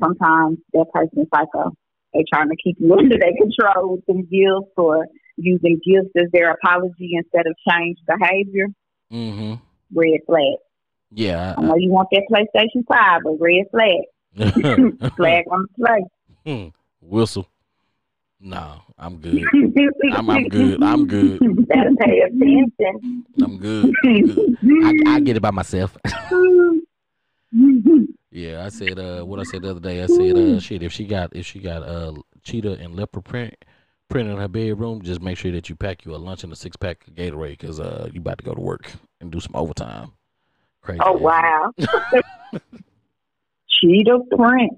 sometimes that person is like a they're trying to keep you under their control with some gifts or using gifts as their apology instead of change behavior. Mm-hmm. Red flag. Yeah. I know you want that PlayStation Five, but red flag. I- Flag on the play. Hmm. Whistle. No, I'm good. I'm, I'm good. I'm good. Better pay attention. I'm good. I'm good. I, I get it by myself. Yeah, I said uh what I said the other day. I said uh shit if she got if she got uh cheetah and leopard print print in her bedroom, just make sure that you pack you a lunch and a six pack of Gatorade because uh you about to go to work and do some overtime. Crazy. Oh wow. Cheetah print.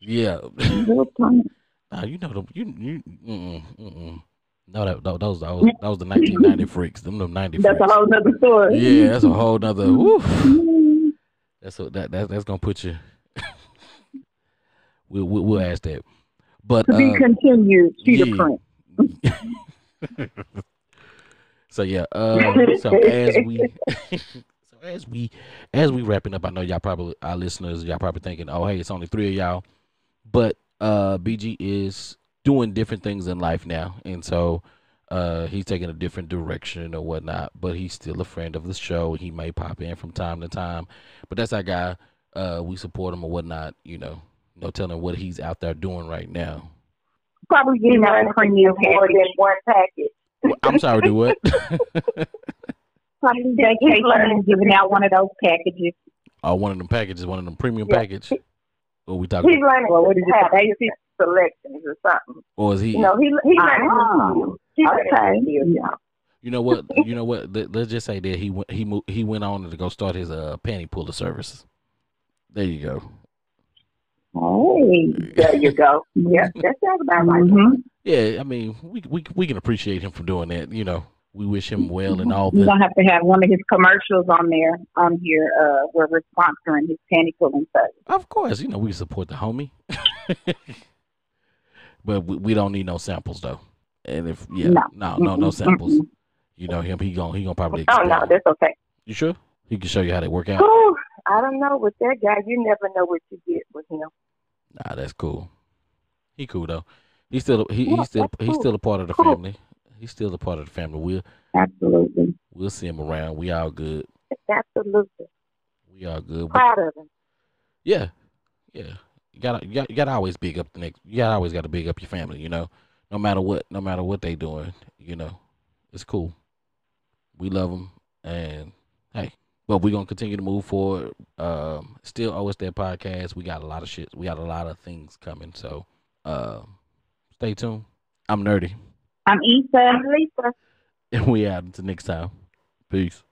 Yeah. Cheetah print. Nah, you know them. You you. Mm-mm, mm-mm. No, that, that those that was that was the 1990 freaks. Them them 90 That's freaks. a whole nother story. Yeah, that's a whole nother. Woo. That's a, that that that's gonna put you. we'll, we'll we'll ask that. But To be uh, continued. Yeah. print. so yeah. Uh, so as we so as we as we wrapping up, I know y'all probably our listeners y'all probably thinking, oh hey, it's only three of y'all, but uh, BG is doing different things in life now, and so. Uh, he's taking a different direction or whatnot, but he's still a friend of the show. He may pop in from time to time, but that's our guy. Uh, we support him or whatnot. You know, no telling what he's out there doing right now. Probably He getting that learned premium more than package. one package. Well, I'm sorry, do what? Probably vacation and giving out one of those packages. oh, one of them packages, one of them premium Yeah. package. Or we talking, He's learning Well, what to it, have basic? selections or something. or is he? You know, he he learning Ah, new skills. He learning Okay. Yeah. You know what? You know what? Let, let's just say that he went. He moved, he went on to go start his uh panty puller services. There you go. Hey. There you go. Yeah, that sounds about right. Mhm. Yeah, I mean, we we we can appreciate him for doing that. You know, we wish him well and all We're that. gonna have to have one of his commercials on there on here, uh, where we're sponsoring his panty pulling service. Of course, you know we support the homie, but we, we don't need no samples though. And if yeah, No. no, no, no samples. mm-mm. You know him. He gon' he gonna probably. Oh no, that's okay. You sure? He can show you how they work out. Whew, I don't know with that guy. You never know what you get with him. Nah, that's cool. He cool though. He's still he, Yeah, he's still that's he's still a part of the Cool. family. He's still a part of the family. We'll Absolutely. we'll see him around. We all good. Absolutely We all good. Proud of him. yeah, yeah. You gotta you gotta, you gotta always big up the next. You gotta always gotta big up your family. You know, no matter what, no matter what they doing. You know, it's cool. We love them, and hey, but we're gonna continue to move forward. Um, still us that podcast. We got a lot of shit. We got a lot of things coming. So, um, stay tuned. I'm nerdy, I'm Issa. Lisa. and we out until next time. Peace.